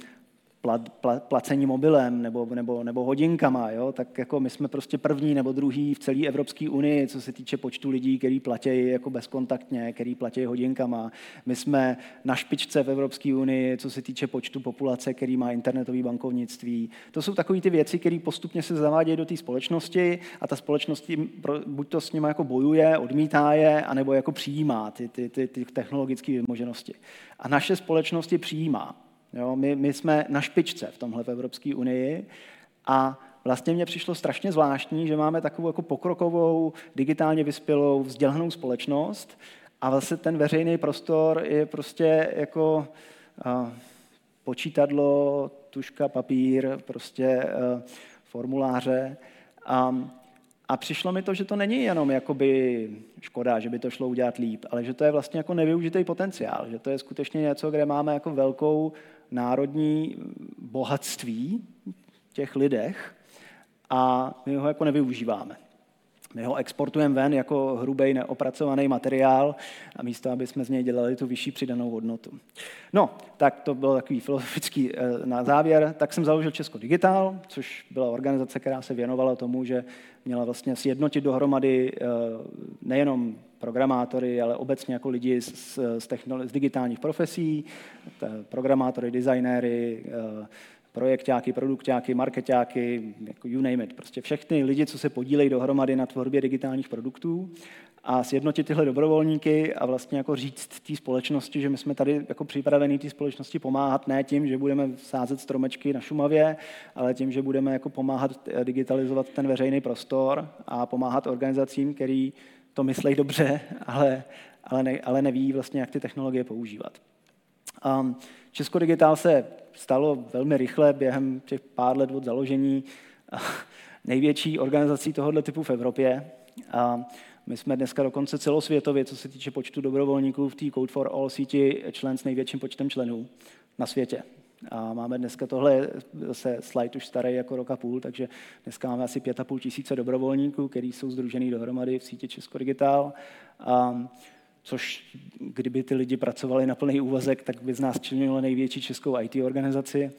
plat, plat, placení mobilem nebo, nebo, nebo hodinkama, jo? tak jako my jsme prostě první nebo druhý v celé Evropské unii, co se týče počtu lidí, který platí jako bezkontaktně, který platí hodinkama. My jsme na špičce v Evropské unii, co se týče počtu populace, který má internetové bankovnictví. To jsou takové ty věci, které postupně se zavádějí do té společnosti a ta společnost buď to s nimi jako bojuje, odmítá je, anebo jako přijímá ty, ty, ty, ty technologické možnosti. A naše společnost je přijímá. Jo, my, my jsme na špičce v tomhle v Evropské unii a vlastně mně přišlo strašně zvláštní, že máme takovou jako pokrokovou, digitálně vyspělou, vzdělanou společnost a vlastně ten veřejný prostor je prostě jako uh, počítadlo, tuška, papír, prostě uh, formuláře. Um, a přišlo mi to, že to není jenom jakoby škoda, že by to šlo udělat líp, ale že to je vlastně jako nevyužitý potenciál, že to je skutečně něco, kde máme jako velkou národní bohatství v těch lidech a my ho jako nevyužíváme. My ho exportujeme ven jako hrubý neopracovaný materiál a místo, aby jsme z něj dělali tu vyšší přidanou hodnotu. No, tak to bylo takový filozofický eh, na závěr. Tak jsem založil Česko Digital, což byla organizace, která se věnovala tomu, že měla vlastně sjednotit dohromady eh, nejenom programátory, ale obecně jako lidi z, z, z digitálních profesí, programátory, designéry, eh, projektáky, produktáky, marketáky, jako you name it. Prostě všechny lidi, co se podílejí dohromady na tvorbě digitálních produktů a sjednotit tyhle dobrovolníky a vlastně jako říct té společnosti, že my jsme tady jako připravení té společnosti pomáhat ne tím, že budeme sázet stromečky na Šumavě, ale tím, že budeme jako pomáhat eh, digitalizovat ten veřejný prostor a pomáhat organizacím, který to myslí dobře, [laughs] ale, ale, ne, ale neví vlastně, jak ty technologie používat. Um, Česko Digitál se stalo velmi rychle během těch pár let od založení největší organizací tohoto typu v Evropě. A my jsme dneska dokonce celosvětově, co se týče počtu dobrovolníků v té Code for All síti, člen s největším počtem členů na světě. A máme dneska tohle zase slide už starý jako rok a půl, takže dneska máme asi pět a půl tisíce dobrovolníků, kteří jsou združený dohromady v síti Česko Digitál. A což kdyby ty lidi pracovali na plný úvazek, tak by z nás činilo největší českou IT organizaci,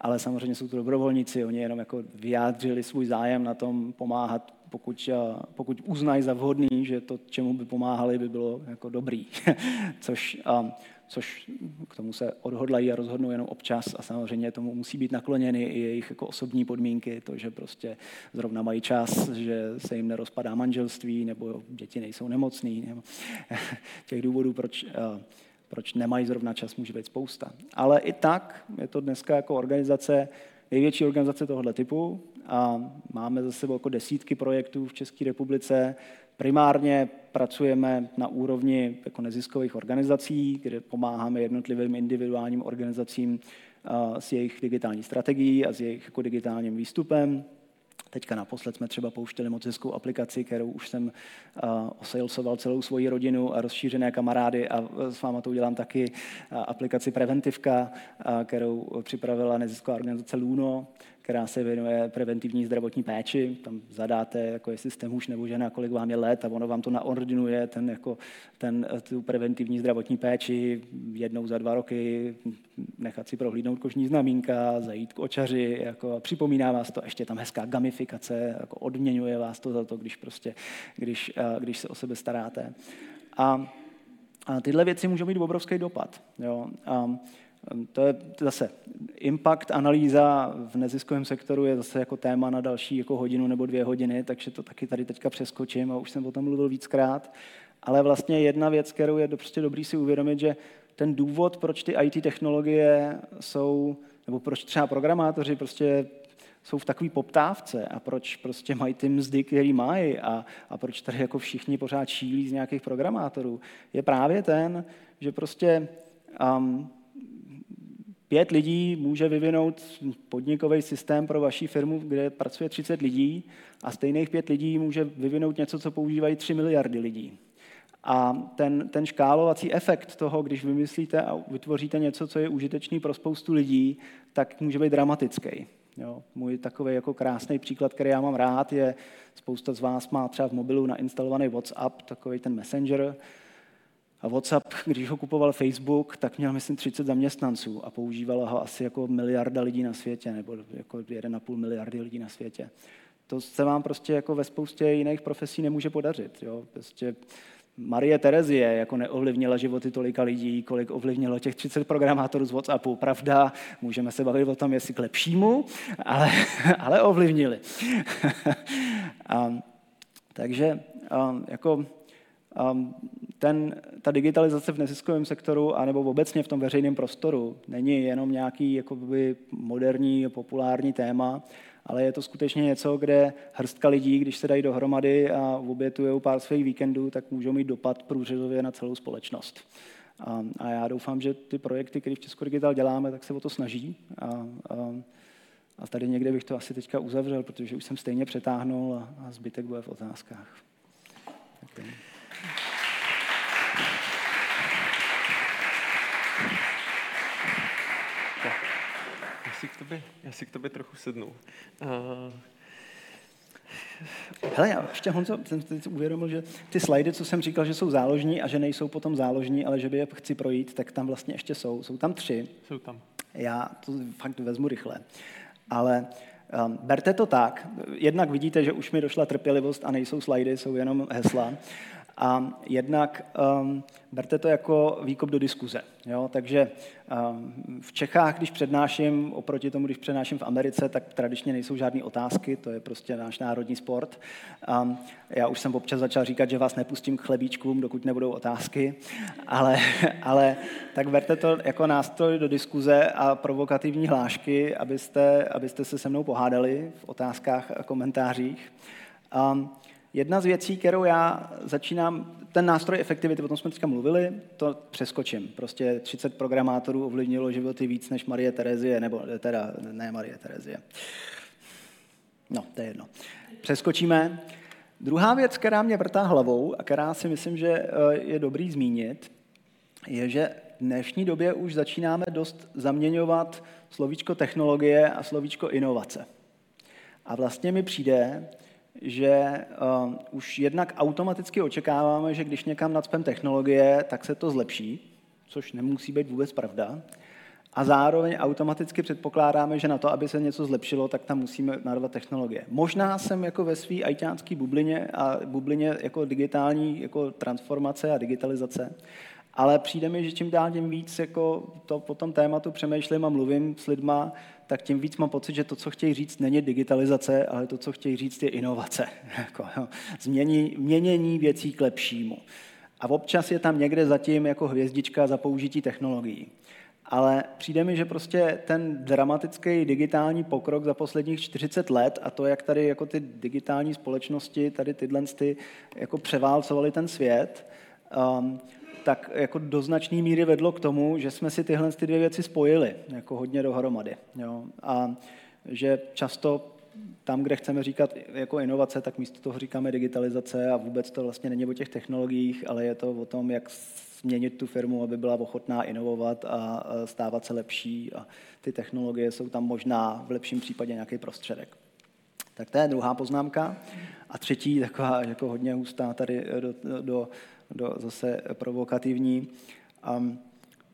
ale samozřejmě jsou to dobrovolníci, oni jenom jako vyjádřili svůj zájem na tom pomáhat pokud, pokud uznají za vhodný, že to, čemu by pomáhali, by bylo jako dobrý. [laughs] což, což k tomu se odhodlají a rozhodnou jenom občas a samozřejmě tomu musí být nakloněny i jejich jako osobní podmínky, to, že prostě zrovna mají čas, že se jim nerozpadá manželství nebo děti nejsou nemocný. Nebo [laughs] těch důvodů, proč proč nemají zrovna čas, může být spousta. Ale i tak je to dneska jako organizace, největší organizace tohoto typu a máme za sebou jako desítky projektů v České republice. Primárně pracujeme na úrovni jako neziskových organizací, kde pomáháme jednotlivým individuálním organizacím s jejich digitální strategií a s jejich jako digitálním výstupem. Teďka naposled jsme třeba pouštěli moc hezkou aplikaci, kterou už jsem uh, osalsoval celou svoji rodinu a rozšířené kamarády a s váma to udělám taky uh, aplikaci Preventivka, uh, kterou připravila nezisková organizace Luno, která se věnuje preventivní zdravotní péči. Tam zadáte, jako jestli jste muž nebo žena, kolik vám je let a ono vám to naordinuje, ten, jako, ten, tu preventivní zdravotní péči jednou za dva roky, nechat si prohlídnout kožní znamínka, zajít k očaři, jako, připomíná vás to, ještě tam hezká gamifikace, jako odměňuje vás to za to, když, prostě, když, když se o sebe staráte. A, a tyhle věci můžou mít obrovský dopad. Jo. A, to je zase impact analýza v neziskovém sektoru je zase jako téma na další jako hodinu nebo dvě hodiny, takže to taky tady teďka přeskočím a už jsem o tom mluvil víckrát. Ale vlastně jedna věc, kterou je prostě dobrý si uvědomit, že ten důvod, proč ty IT technologie jsou, nebo proč třeba programátoři prostě jsou v takové poptávce a proč prostě mají ty mzdy, který mají a, a proč tady jako všichni pořád šílí z nějakých programátorů, je právě ten, že prostě um, Pět lidí může vyvinout podnikový systém pro vaši firmu, kde pracuje 30 lidí a stejných pět lidí může vyvinout něco, co používají 3 miliardy lidí. A ten, ten škálovací efekt toho, když vymyslíte a vytvoříte něco, co je užitečný pro spoustu lidí, tak může být dramatický. Jo, můj takový jako krásný příklad, který já mám rád, je, spousta z vás má třeba v mobilu nainstalovaný WhatsApp, takový ten messenger, a WhatsApp, když ho kupoval Facebook, tak měl, myslím, 30 zaměstnanců a používalo ho asi jako miliarda lidí na světě, nebo jako 1,5 miliardy lidí na světě. To se vám prostě jako ve spoustě jiných profesí nemůže podařit. Jo? Prostě Marie Terezie jako neovlivnila životy tolika lidí, kolik ovlivnilo těch 30 programátorů z WhatsAppu. Pravda, můžeme se bavit o tom, jestli k lepšímu, ale, [laughs] ale ovlivnili. [laughs] a, takže a, jako ten, ta digitalizace v neziskovém sektoru anebo obecně v tom veřejném prostoru není jenom nějaký jakoby, moderní, populární téma, ale je to skutečně něco, kde hrstka lidí, když se dají dohromady a obětují pár svých víkendů, tak můžou mít dopad průřezově na celou společnost. A, a já doufám, že ty projekty, které v Česku Digital děláme, tak se o to snaží. A, a, a tady někde bych to asi teďka uzavřel, protože už jsem stejně přetáhnul a, a zbytek bude v otázkách. Okay. Si k tobě, já si k tobě trochu sednu. Uh... Hele, já ještě Honzo, jsem si uvědomil, že ty slajdy, co jsem říkal, že jsou záložní a že nejsou potom záložní, ale že by je chci projít, tak tam vlastně ještě jsou. Jsou tam tři. Jsou tam. Já to fakt vezmu rychle. Ale um, berte to tak. Jednak vidíte, že už mi došla trpělivost a nejsou slajdy, jsou jenom hesla. A jednak um, berte to jako výkop do diskuze. Jo? Takže um, v Čechách, když přednáším, oproti tomu, když přednáším v Americe, tak tradičně nejsou žádné otázky, to je prostě náš národní sport. Um, já už jsem občas začal říkat, že vás nepustím k chlebíčkům, dokud nebudou otázky, ale, [laughs] ale tak berte to jako nástroj do diskuze a provokativní hlášky, abyste, abyste se se mnou pohádali v otázkách a komentářích. Um, Jedna z věcí, kterou já začínám, ten nástroj efektivity, o tom jsme teďka mluvili, to přeskočím. Prostě 30 programátorů ovlivnilo životy víc než Marie Terezie, nebo teda ne Marie Terezie. No, to je jedno. Přeskočíme. Druhá věc, která mě vrtá hlavou a která si myslím, že eh, je dobrý zmínit, je, že v dnešní době už začínáme dost zaměňovat slovíčko technologie a slovíčko inovace. A vlastně mi přijde, že uh, už jednak automaticky očekáváme, že když někam nadspem technologie, tak se to zlepší, což nemusí být vůbec pravda. a zároveň automaticky předpokládáme, že na to, aby se něco zlepšilo, tak tam musíme narvat technologie. Možná jsem jako ve své ajťánské bublině a bublině jako digitální jako transformace a digitalizace, ale přijde mi, že čím dál tím víc jako to po tom tématu přemýšlím a mluvím s lidma, tak tím víc mám pocit, že to, co chtějí říct, není digitalizace, ale to, co chtějí říct, je inovace. [laughs] Jako, změní, měnění věcí k lepšímu. A občas je tam někde zatím jako hvězdička za použití technologií. Ale přijde mi, že prostě ten dramatický digitální pokrok za posledních 40 let a to, jak tady jako ty digitální společnosti, tady tyhle ty jako převálcovaly ten svět, um, tak jako do značné míry vedlo k tomu, že jsme si tyhle ty dvě věci spojili jako hodně dohromady. Jo? A že často tam, kde chceme říkat jako inovace, tak místo toho říkáme digitalizace a vůbec to vlastně není o těch technologiích, ale je to o tom, jak změnit tu firmu, aby byla ochotná inovovat a stávat se lepší a ty technologie jsou tam možná v lepším případě nějaký prostředek. Tak to je druhá poznámka. A třetí, taková jako hodně hustá tady do, do, do zase provokativní. Um,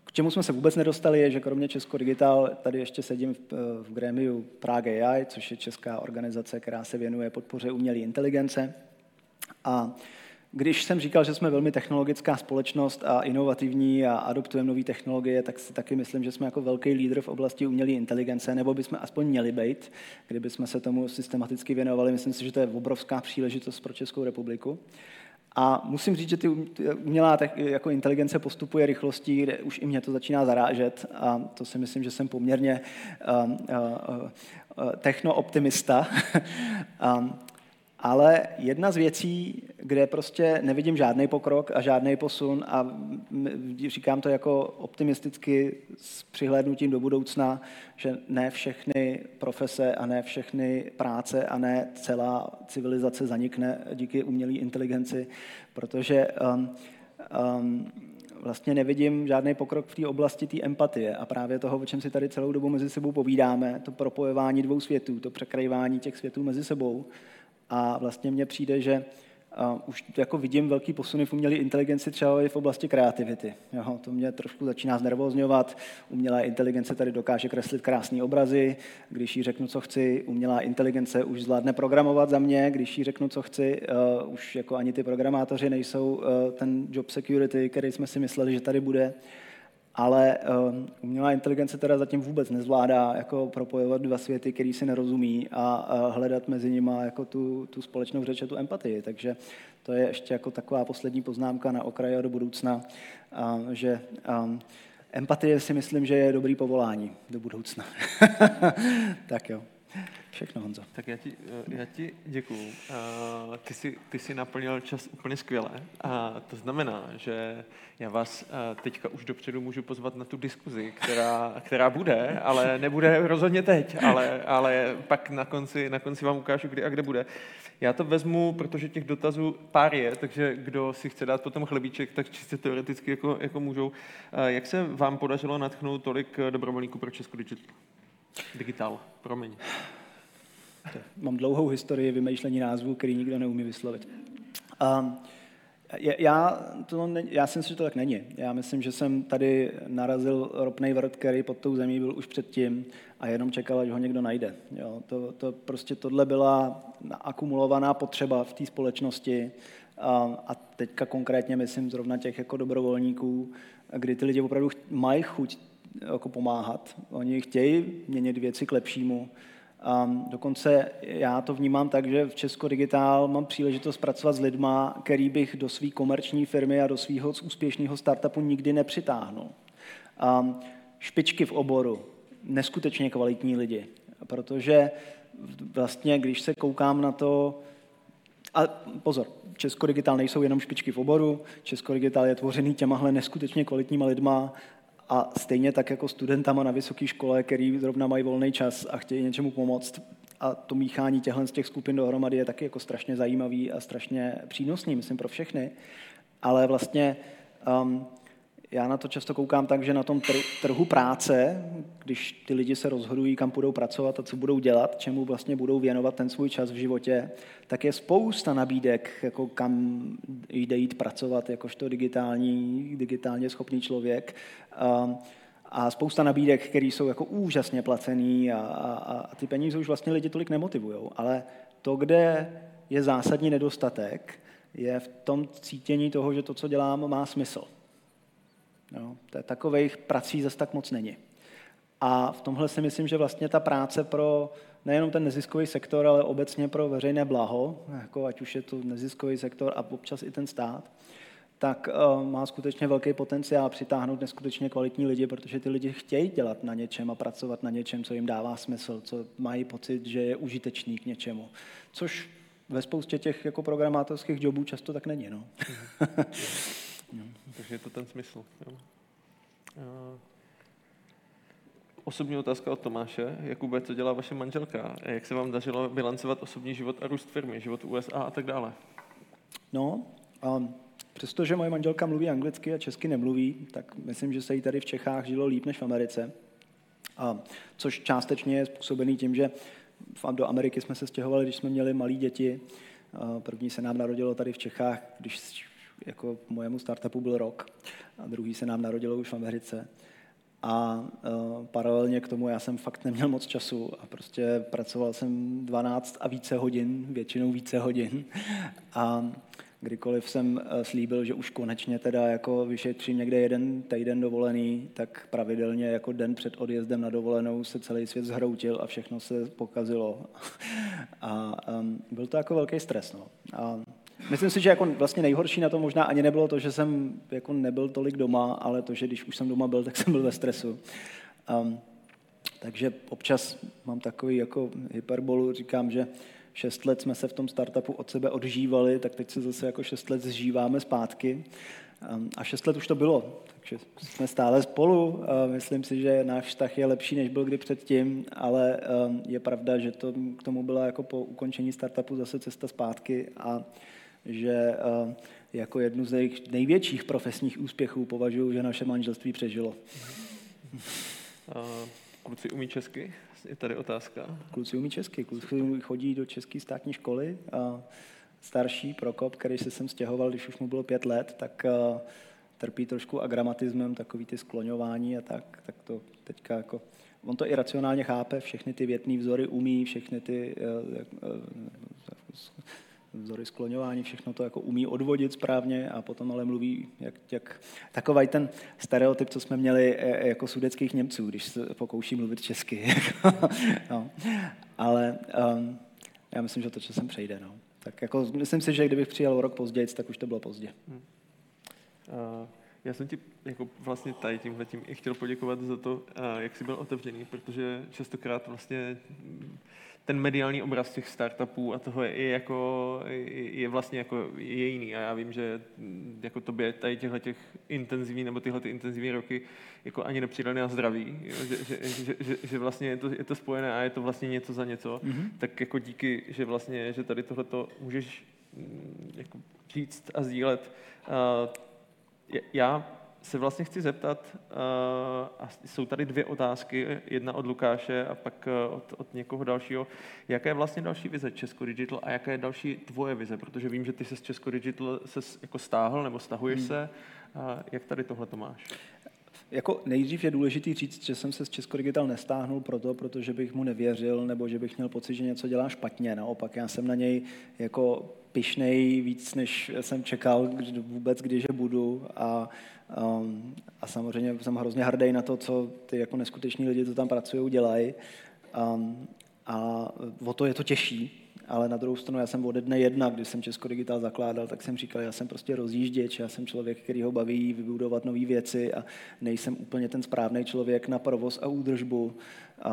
k čemu jsme se vůbec nedostali, je, že kromě Česko Digital tady ještě sedím v, v grémiu Prague AI, což je česká organizace, která se věnuje podpoře umělé inteligence. A když jsem říkal, že jsme velmi technologická společnost a inovativní a adoptujeme nové technologie, tak si taky myslím, že jsme jako velký lídr v oblasti umělé inteligence, nebo bychom aspoň měli být, kdyby jsme se tomu systematicky věnovali. Myslím si, že to je obrovská příležitost pro Českou republiku. A musím říct, že ty umělá jako inteligence postupuje rychlostí, kde už i mě to začíná zarážet a to si myslím, že jsem poměrně uh, uh, uh, techno-optimista. [laughs] Ale jedna z věcí, kde prostě nevidím žádný pokrok a žádný posun a říkám to jako optimisticky s přihlédnutím do budoucna, že ne všechny profese a ne všechny práce a ne celá civilizace zanikne díky umělé inteligenci, protože um, um, vlastně nevidím žádný pokrok v té oblasti té empatie a právě toho, o čem si tady celou dobu mezi sebou povídáme, to propojování dvou světů, to překrývání těch světů mezi sebou, a vlastně mně přijde, že uh, už jako vidím velký posuny v umělé inteligenci třeba i v oblasti kreativity. Jo, to mě trošku začíná znervozňovat. Umělá inteligence tady dokáže kreslit krásné obrazy. Když jí řeknu, co chci, umělá inteligence už zvládne programovat za mě. Když jí řeknu, co chci, uh, už jako ani ty programátoři nejsou uh, ten job security, který jsme si mysleli, že tady bude ale um, umělá inteligence teda zatím vůbec nezvládá jako propojovat dva světy, který si nerozumí a hledat mezi nimi jako tu, tu společnou řeč a tu empatii. Takže to je ještě jako taková poslední poznámka na okraji do budoucna, že um, empatie si myslím, že je dobrý povolání do budoucna. [laughs] tak jo. Všechno, Honzo. Tak já ti, já ti děkuju. Ty jsi, ty jsi naplnil čas úplně skvěle. A to znamená, že já vás teďka už dopředu můžu pozvat na tu diskuzi, která, která bude, ale nebude rozhodně teď, ale, ale pak na konci, na konci vám ukážu, kdy a kde bude. Já to vezmu, protože těch dotazů pár je, takže kdo si chce dát potom chlebíček, tak čistě teoreticky jako, jako můžou. Jak se vám podařilo natchnout tolik dobrovolníků pro Česko Digital? Digital, promiň. Mám dlouhou historii vymýšlení názvů, který nikdo neumí vyslovit. Um, já, to já si myslím, že to tak není. Já myslím, že jsem tady narazil ropný vrt, který pod tou zemí byl už předtím a jenom čekal, že ho někdo najde. Jo, to, to prostě tohle byla akumulovaná potřeba v té společnosti a, a teďka konkrétně myslím zrovna těch jako dobrovolníků, kdy ty lidi opravdu mají chuť jako pomáhat. Oni chtějí měnit věci k lepšímu Um, dokonce já to vnímám tak, že v Česko Digitál mám příležitost pracovat s lidma, který bych do své komerční firmy a do svého úspěšného startupu nikdy nepřitáhnul. Um, špičky v oboru, neskutečně kvalitní lidi, protože vlastně, když se koukám na to, a pozor, Česko Digitál nejsou jenom špičky v oboru, Česko Digitál je tvořený těmahle neskutečně kvalitníma lidma a stejně tak jako studentama na vysoké škole, který zrovna mají volný čas a chtějí něčemu pomoct. A to míchání těchto z těch skupin dohromady je taky jako strašně zajímavý a strašně přínosný, myslím, pro všechny. Ale vlastně um, já na to často koukám tak, že na tom trhu práce, když ty lidi se rozhodují, kam budou pracovat a co budou dělat, čemu vlastně budou věnovat ten svůj čas v životě, tak je spousta nabídek, jako kam jde jít pracovat jakožto digitální, digitálně schopný člověk. a spousta nabídek, které jsou jako úžasně placený a, a, a ty peníze už vlastně lidi tolik nemotivují. Ale to, kde je zásadní nedostatek, je v tom cítění toho, že to, co dělám, má smysl. To je takových prací zase tak moc není. A v tomhle si myslím, že vlastně ta práce pro nejenom ten neziskový sektor, ale obecně pro veřejné blaho, jako ať už je to neziskový sektor a občas i ten stát, tak uh, má skutečně velký potenciál přitáhnout neskutečně kvalitní lidi, protože ty lidi chtějí dělat na něčem a pracovat na něčem, co jim dává smysl, co mají pocit, že je užitečný k něčemu. Což ve spoustě těch jako programátorských jobů často tak není. No. [laughs] Takže je to ten smysl. Jo. Osobní otázka od Tomáše. Jakube, co dělá vaše manželka? Jak se vám dařilo bilancovat osobní život a růst firmy, život USA a tak dále? No, um, přestože moje manželka mluví anglicky a česky nemluví, tak myslím, že se jí tady v Čechách žilo líp než v Americe. A, což částečně je způsobený tím, že do Ameriky jsme se stěhovali, když jsme měli malé děti. První se nám narodilo tady v Čechách, když jako mojemu startupu byl rok a druhý se nám narodilo už v Americe. A uh, paralelně k tomu já jsem fakt neměl moc času a prostě pracoval jsem 12 a více hodin, většinou více hodin. A kdykoliv jsem uh, slíbil, že už konečně teda jako vyšetřím někde jeden týden dovolený, tak pravidelně jako den před odjezdem na dovolenou se celý svět zhroutil a všechno se pokazilo. [laughs] a um, byl to jako velký stres. No. A Myslím si, že jako vlastně nejhorší na to možná ani nebylo to, že jsem jako nebyl tolik doma, ale to, že když už jsem doma byl, tak jsem byl ve stresu. Um, takže občas mám takový jako hyperbolu, říkám, že šest let jsme se v tom startupu od sebe odžívali, tak teď se zase jako šest let zžíváme zpátky. Um, a šest let už to bylo, takže jsme stále spolu. Uh, myslím si, že náš vztah je lepší, než byl kdy předtím, ale um, je pravda, že to k tomu byla jako po ukončení startupu zase cesta zpátky a že eh, jako jednu z jejich největších profesních úspěchů považuji, že naše manželství přežilo. Kluci umí česky? Je tady otázka. Kluci umí česky. Kluci chodí do české státní školy. A starší Prokop, který se sem stěhoval, když už mu bylo pět let, tak eh, trpí trošku agramatismem, takový ty skloňování a tak, tak to teďka jako on to i racionálně chápe, všechny ty větné vzory umí, všechny ty vzory skloňování, všechno to jako umí odvodit správně a potom ale mluví jak, jak takový ten stereotyp, co jsme měli e, e, jako sudeckých Němců, když se pokouší mluvit česky. [laughs] no. Ale um, já myslím, že to časem přejde. No. Tak jako, myslím si, že kdybych přijel rok později, tak už to bylo pozdě. Hmm. Uh, já jsem ti jako vlastně tady tímhle tím i chtěl poděkovat za to, uh, jak jsi byl otevřený, protože častokrát vlastně ten mediální obraz těch startupů a toho je, jako, je vlastně jako je jiný. A já vím, že mm, jako tobě tady těchto těch intenzivní nebo tyhle ty intenzivní roky jako ani nepřidali na zdraví, jo? Že, že, že, že, že, vlastně je to, je to spojené a je to vlastně něco za něco, mm-hmm. tak jako díky, že vlastně, že tady tohleto můžeš mm, jako říct a sdílet. Uh, já se vlastně chci zeptat, uh, a jsou tady dvě otázky, jedna od Lukáše a pak uh, od, od někoho dalšího. Jaká je vlastně další vize Česko Digital a jaká je další tvoje vize? Protože vím, že ty se z Česko Digital se jako stáhl nebo stahuješ hmm. se. Uh, jak tady tohle to máš? Jako nejdřív je důležité říct, že jsem se z Česko Digital nestáhnul proto, protože bych mu nevěřil nebo že bych měl pocit, že něco dělá špatně. Naopak já jsem na něj jako pišnej víc, než jsem čekal vůbec, když budu a Um, a samozřejmě jsem hrozně hrdý na to, co ty jako neskuteční lidi, co tam pracují, dělají. Um, a o to je to těžší. Ale na druhou stranu, já jsem ode dne jedna, když jsem Česko Digital zakládal, tak jsem říkal, já jsem prostě rozjížděč, já jsem člověk, který ho baví vybudovat nové věci a nejsem úplně ten správný člověk na provoz a údržbu.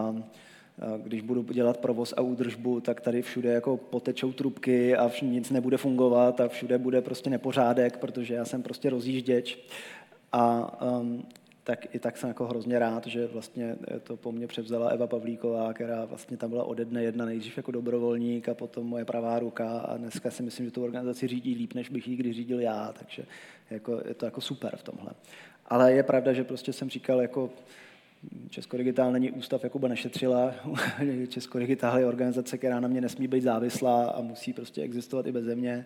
Um, když budu dělat provoz a údržbu, tak tady všude jako potečou trubky a nic nebude fungovat a všude bude prostě nepořádek, protože já jsem prostě rozjížděč. A um, tak i tak jsem jako hrozně rád, že vlastně to po mně převzala Eva Pavlíková, která vlastně tam byla ode dne jedna nejdřív jako dobrovolník a potom moje pravá ruka a dneska si myslím, že tu organizaci řídí líp, než bych ji kdy řídil já, takže jako, je to jako super v tomhle. Ale je pravda, že prostě jsem říkal, jako Česko Digitál není ústav, jako by nešetřila. [laughs] Česko Digitál je organizace, která na mě nesmí být závislá a musí prostě existovat i bez země.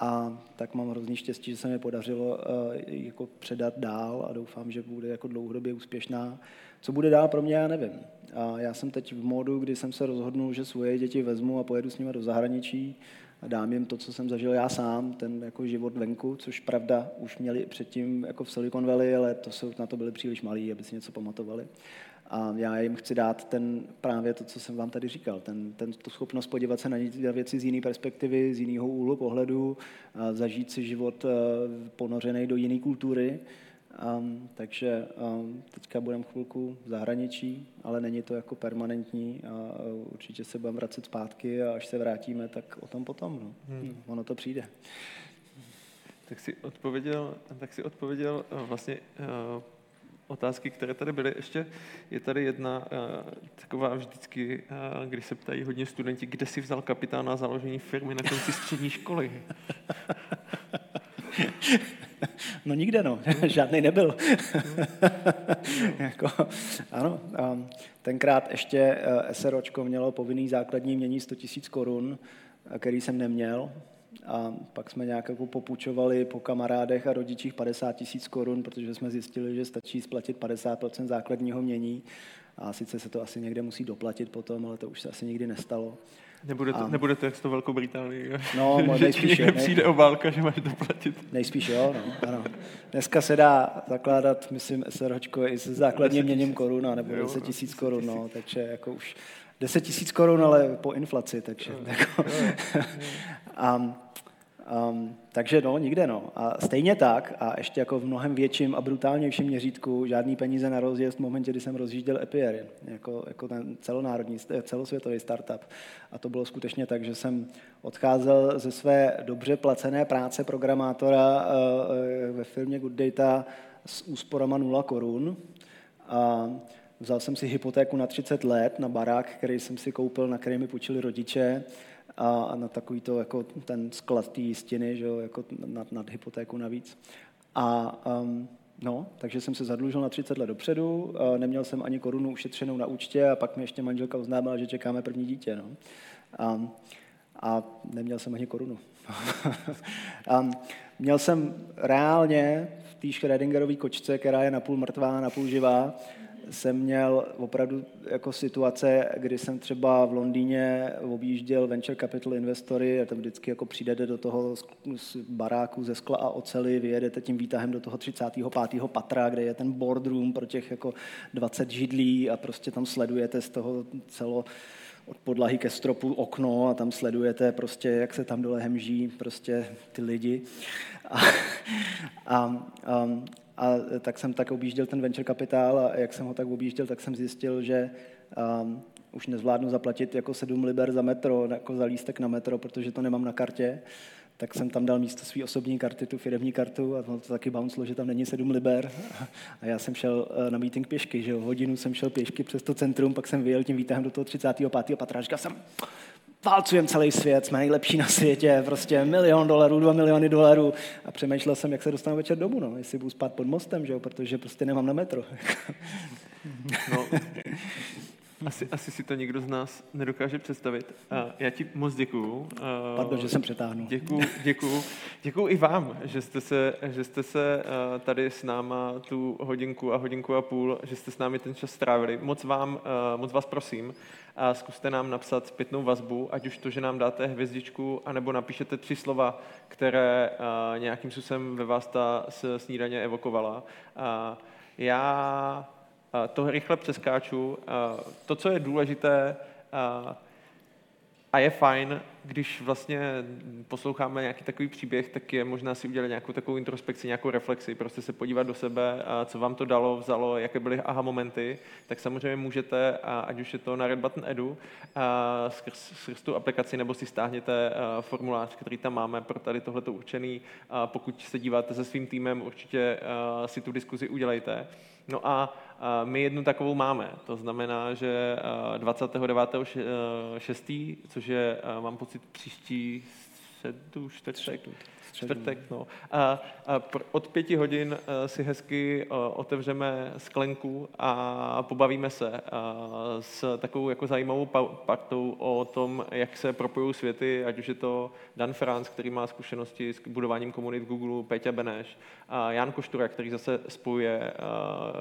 A tak mám hrozný štěstí, že se mi podařilo jako předat dál a doufám, že bude jako dlouhodobě úspěšná. Co bude dál pro mě, já nevím. A já jsem teď v módu, kdy jsem se rozhodnul, že svoje děti vezmu a pojedu s nimi do zahraničí a dám jim to, co jsem zažil já sám, ten jako život venku, což pravda už měli předtím jako v Silicon Valley, ale to jsou, na to byli příliš malí, aby si něco pamatovali. A já jim chci dát ten, právě to, co jsem vám tady říkal, ten, ten, tu schopnost podívat se na věci z jiné perspektivy, z jiného úhlu pohledu, zažít si život eh, ponořený do jiné kultury Um, takže um, teďka budeme chvilku v zahraničí, ale není to jako permanentní a určitě se budeme vracet zpátky a až se vrátíme, tak o tom potom. No. Hmm. Ono to přijde. Tak si odpověděl, tak si odpověděl uh, vlastně uh, otázky, které tady byly. Ještě je tady jedna uh, taková vždycky, uh, když se ptají hodně studenti, kde si vzal kapitána založení firmy na konci střední školy. [laughs] No nikde, no. [laughs] Žádný nebyl. [laughs] jako, ano, tenkrát ještě eh, SROčko mělo povinný základní mění 100 000 korun, který jsem neměl. A pak jsme nějak jako popučovali po kamarádech a rodičích 50 tisíc korun, protože jsme zjistili, že stačí splatit 50% základního mění. A sice se to asi někde musí doplatit potom, ale to už se asi nikdy nestalo. Nebude to, a... nebude to jak s to Velkou Británii. No, [laughs] že nejspíš jo. přijde obálka, že máš doplatit. Nejspíš jo, no, ano. Dneska se dá zakládat, myslím, SRHčko i se základním měním korun, nebo 10 tisíc korun, no, takže jako už 10 tisíc korun, ale po inflaci, takže jako, a, [laughs] Um, takže no, nikde no. A stejně tak, a ještě jako v mnohem větším a brutálnějším měřítku, žádný peníze na rozjezd v momentě, kdy jsem rozjížděl Epier, jako, jako ten celonárodní, celosvětový startup. A to bylo skutečně tak, že jsem odcházel ze své dobře placené práce programátora uh, ve firmě Good Data s úsporama 0 korun. A vzal jsem si hypotéku na 30 let na barák, který jsem si koupil, na který mi půjčili rodiče a na takový to, jako ten sklad té jistiny, že jo, jako nad, nad hypotéku navíc. A um, no, takže jsem se zadlužil na 30 let dopředu, neměl jsem ani korunu ušetřenou na účtě a pak mi ještě manželka oznámila, že čekáme první dítě. No. A, a neměl jsem ani korunu. a [laughs] měl jsem reálně v té Schrödingerové kočce, která je napůl mrtvá, napůl živá, jsem měl opravdu jako situace, kdy jsem třeba v Londýně objížděl venture capital investory a tam vždycky jako přijdete do toho z baráku ze skla a ocely, vyjedete tím výtahem do toho 35. patra, kde je ten boardroom pro těch jako 20 židlí a prostě tam sledujete z toho celo od podlahy ke stropu okno a tam sledujete prostě, jak se tam dole hemží prostě ty lidi. A, a, a, a tak jsem tak objížděl ten venture kapitál a jak jsem ho tak objížděl, tak jsem zjistil, že um, už nezvládnu zaplatit jako 7 liber za metro, jako za lístek na metro, protože to nemám na kartě. Tak jsem tam dal místo své osobní karty, tu firmní kartu a to taky bouncelo, že tam není 7 liber. A já jsem šel eh, na meeting pěšky, že jo, hodinu jsem šel pěšky přes to centrum, pak jsem vyjel tím výtahem do toho 35. patra. Říkal jsem, válcujeme celý svět, jsme nejlepší na světě, prostě milion dolarů, dva miliony dolarů. A přemýšlel jsem, jak se dostanu večer domů, no, jestli budu spát pod mostem, že jo, protože prostě nemám na metro. no, asi, asi si to nikdo z nás nedokáže představit. Uh, já ti moc děkuju. Uh, Pardon, že jsem přetáhnul. Děkuju, děkuju. Děkuju i vám, že jste se, že jste se uh, tady s náma tu hodinku a hodinku a půl, že jste s námi ten čas strávili. Moc, vám, uh, moc vás prosím, a zkuste nám napsat zpětnou vazbu, ať už to, že nám dáte hvězdičku, anebo napíšete tři slova, které nějakým způsobem ve vás ta snídaně evokovala. Já to rychle přeskáču. To, co je důležité, a je fajn, když vlastně posloucháme nějaký takový příběh, tak je možná si udělat nějakou takovou introspekci, nějakou reflexi, prostě se podívat do sebe, co vám to dalo, vzalo, jaké byly aha momenty, tak samozřejmě můžete, ať už je to na Red Button Edu, skrz, skrz tu aplikaci, nebo si stáhněte formulář, který tam máme pro tady tohleto určený. Pokud se díváte se svým týmem, určitě si tu diskuzi udělejte. No a my jednu takovou máme. To znamená, že 29.6., což je, mám pocit, příští středu, čtvrtek, čtvrtek, no. A, a od pěti hodin eh, si hezky eh, otevřeme sklenku a pobavíme se eh, s takovou jako zajímavou partou o tom, jak se propojují světy, ať už je to Dan Franz, který má zkušenosti s budováním komunit Google, Peťa Beneš, a Jan Koštura, který zase spojuje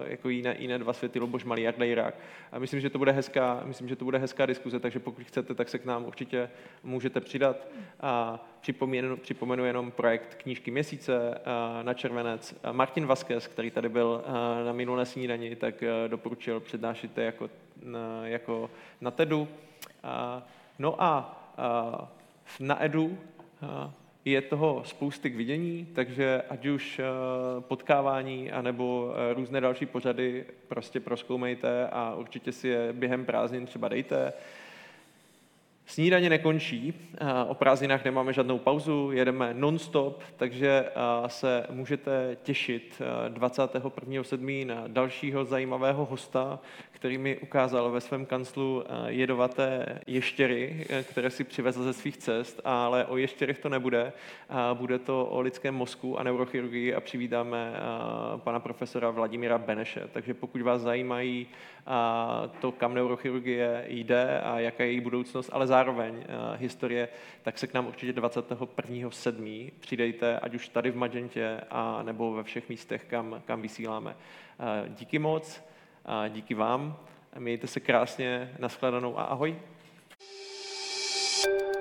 jako jiné, jiné dva světy, Loboš Malý a Dejrak. A myslím, že to bude hezká, myslím, že to bude hezká diskuze, takže pokud chcete, tak se k nám určitě můžete přidat. A připomenu, připomenu jenom projekt knížky měsíce eh, na červenec. Martin Vasquez, který tady byl eh, na minulé snídani, tak eh, doporučil přednášet jako, jako na TEDu. No a na EDU je toho spousty k vidění, takže ať už potkávání anebo různé další pořady prostě proskoumejte a určitě si je během prázdnin třeba dejte. Snídaně nekončí, o prázdninách nemáme žádnou pauzu, jedeme non-stop, takže se můžete těšit 21.7. na dalšího zajímavého hosta, který mi ukázal ve svém kanclu jedovaté ještěry, které si přivezl ze svých cest, ale o ještěrech to nebude. Bude to o lidském mozku a neurochirurgii a přivítáme pana profesora Vladimíra Beneše. Takže pokud vás zajímají to, kam neurochirurgie jde a jaká je její budoucnost, ale zároveň uh, historie, tak se k nám určitě 21.7. přidejte, ať už tady v Magentě, a nebo ve všech místech, kam, kam vysíláme. Uh, díky moc, uh, díky vám, mějte se krásně, nashledanou a ahoj. thank you